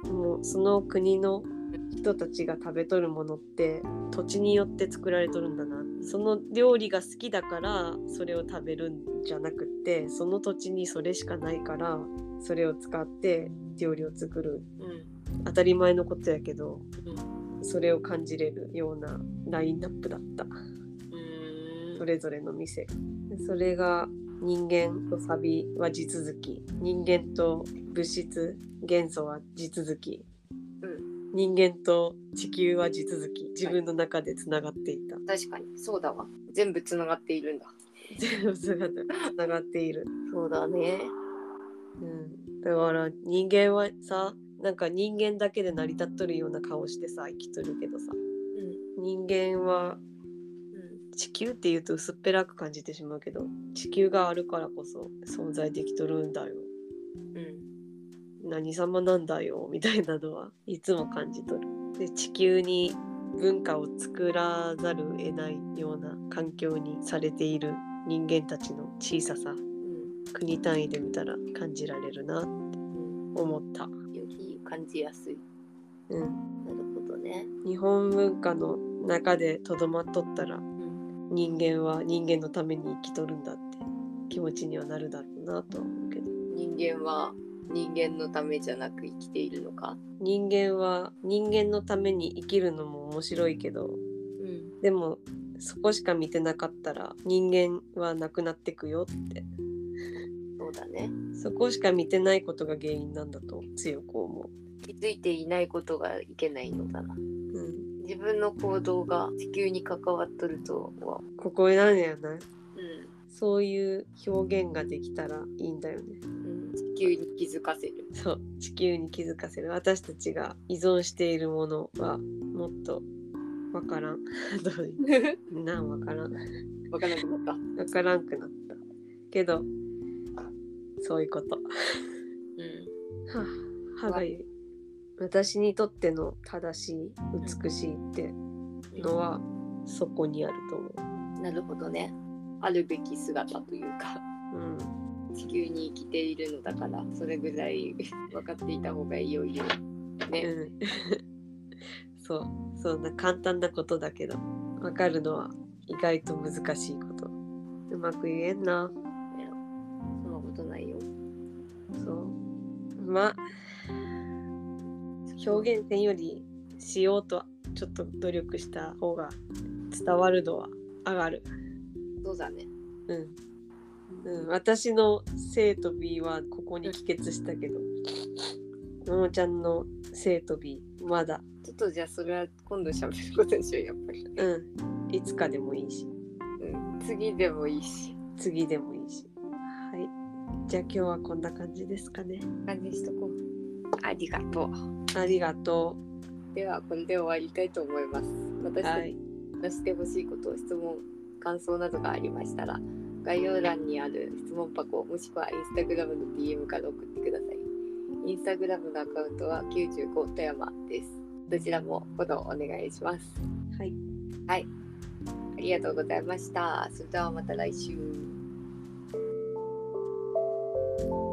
うん。
もうその国の人たちが食べとるものって土地によって作られとるんだな。その料理が好きだからそれを食べるんじゃなくってその土地にそれしかないからそれを使って料理を作る。
うん。
当たり前のことやけど
うん。
それを感じれるようなラインナップだった。
うん。
それぞれの店。でそれが人間とサビは地続き。人間と物質元素は地続き。
うん。
人間と地球は地続き。自分の中でつながっていた、
確かに。そうだわ。全部つながっているんだ。*laughs*
全部つながっている、
そうだね
うん、だから人間はさなんか人間だけで成り立っとるような顔してさ生きとるけどさ。
うん
人間は
うん
地球っていうと薄っぺらく感じてしまうけど地球があるからこそ存在できとるんだよ、
うん
何様なんだよみたいなのはいつも感じ取る。で地球に文化を作らざるを得ないような環境にされている人間たちの小ささ。国単位で見たら感じられるなって
うん
思った。
より感じやすい。
うん、
なるほどね。
日本文化の中でとどまっとったら
うん。
人間は人間のために生きとるんだって気持ちにはなるだろうなとは思うけど。
人間は人間のためじゃなく生きているのか？
人間は人間のために生きるのも面白いけど
うん。
でもそこしか見てなかったら人間はなくなってくよって
そうだね。
そこしか見てないことが原因なんだと強く思
気づいていないことがいけないのだな。
う、うん、
自分の行動が地球に関わっとるとは。
ここなんだよな。
うん。
そういう表現ができたらいいんだよね。
うん、地球に気づかせる。
そう地球に気づかせる。私たちが依存しているものはもっとわからん。*laughs* どういう？*laughs* なんわからん。
わからなくなった。
わからんくなった。けどそういうこと。
うん。
はあ歯がゆい。私にとっての正しい美しいってのはそこにあると思
なるほどね。あるべき姿というか、
ううん。
地球に生きているのだから、それぐらい分かっていた方がいいよいよ。ね。
うん。*laughs* そう。そんな簡単なことだけどわかるのは意外と難しいこと。うまく言えんなまあ表現点よりしようとはちょっと努力した方が伝わるのは上がる
そうだね。
うん、うん、私の生と B はここに帰結したけどももちゃんの生と B まだ
ちょっとじゃあそれは今度喋ることにしよう、やっぱり。
うんいつかでもいいし
うん。次でもいいし。
次でもいいしはいじゃあ今日はこんな感じですかね
感じしとこう。ありがと
ありがと
う。では、これで終わりたいと思います。私たち
うはい
話してほしいこと、質問、感想などがありましたら、概要欄にある質問箱、もしくはインスタグラムの DM から送ってください。インスタグラムのアカウントは95富山です。どちらもフォローお願いします。
はい
ありがとうございました。それではまた来週。Thank you.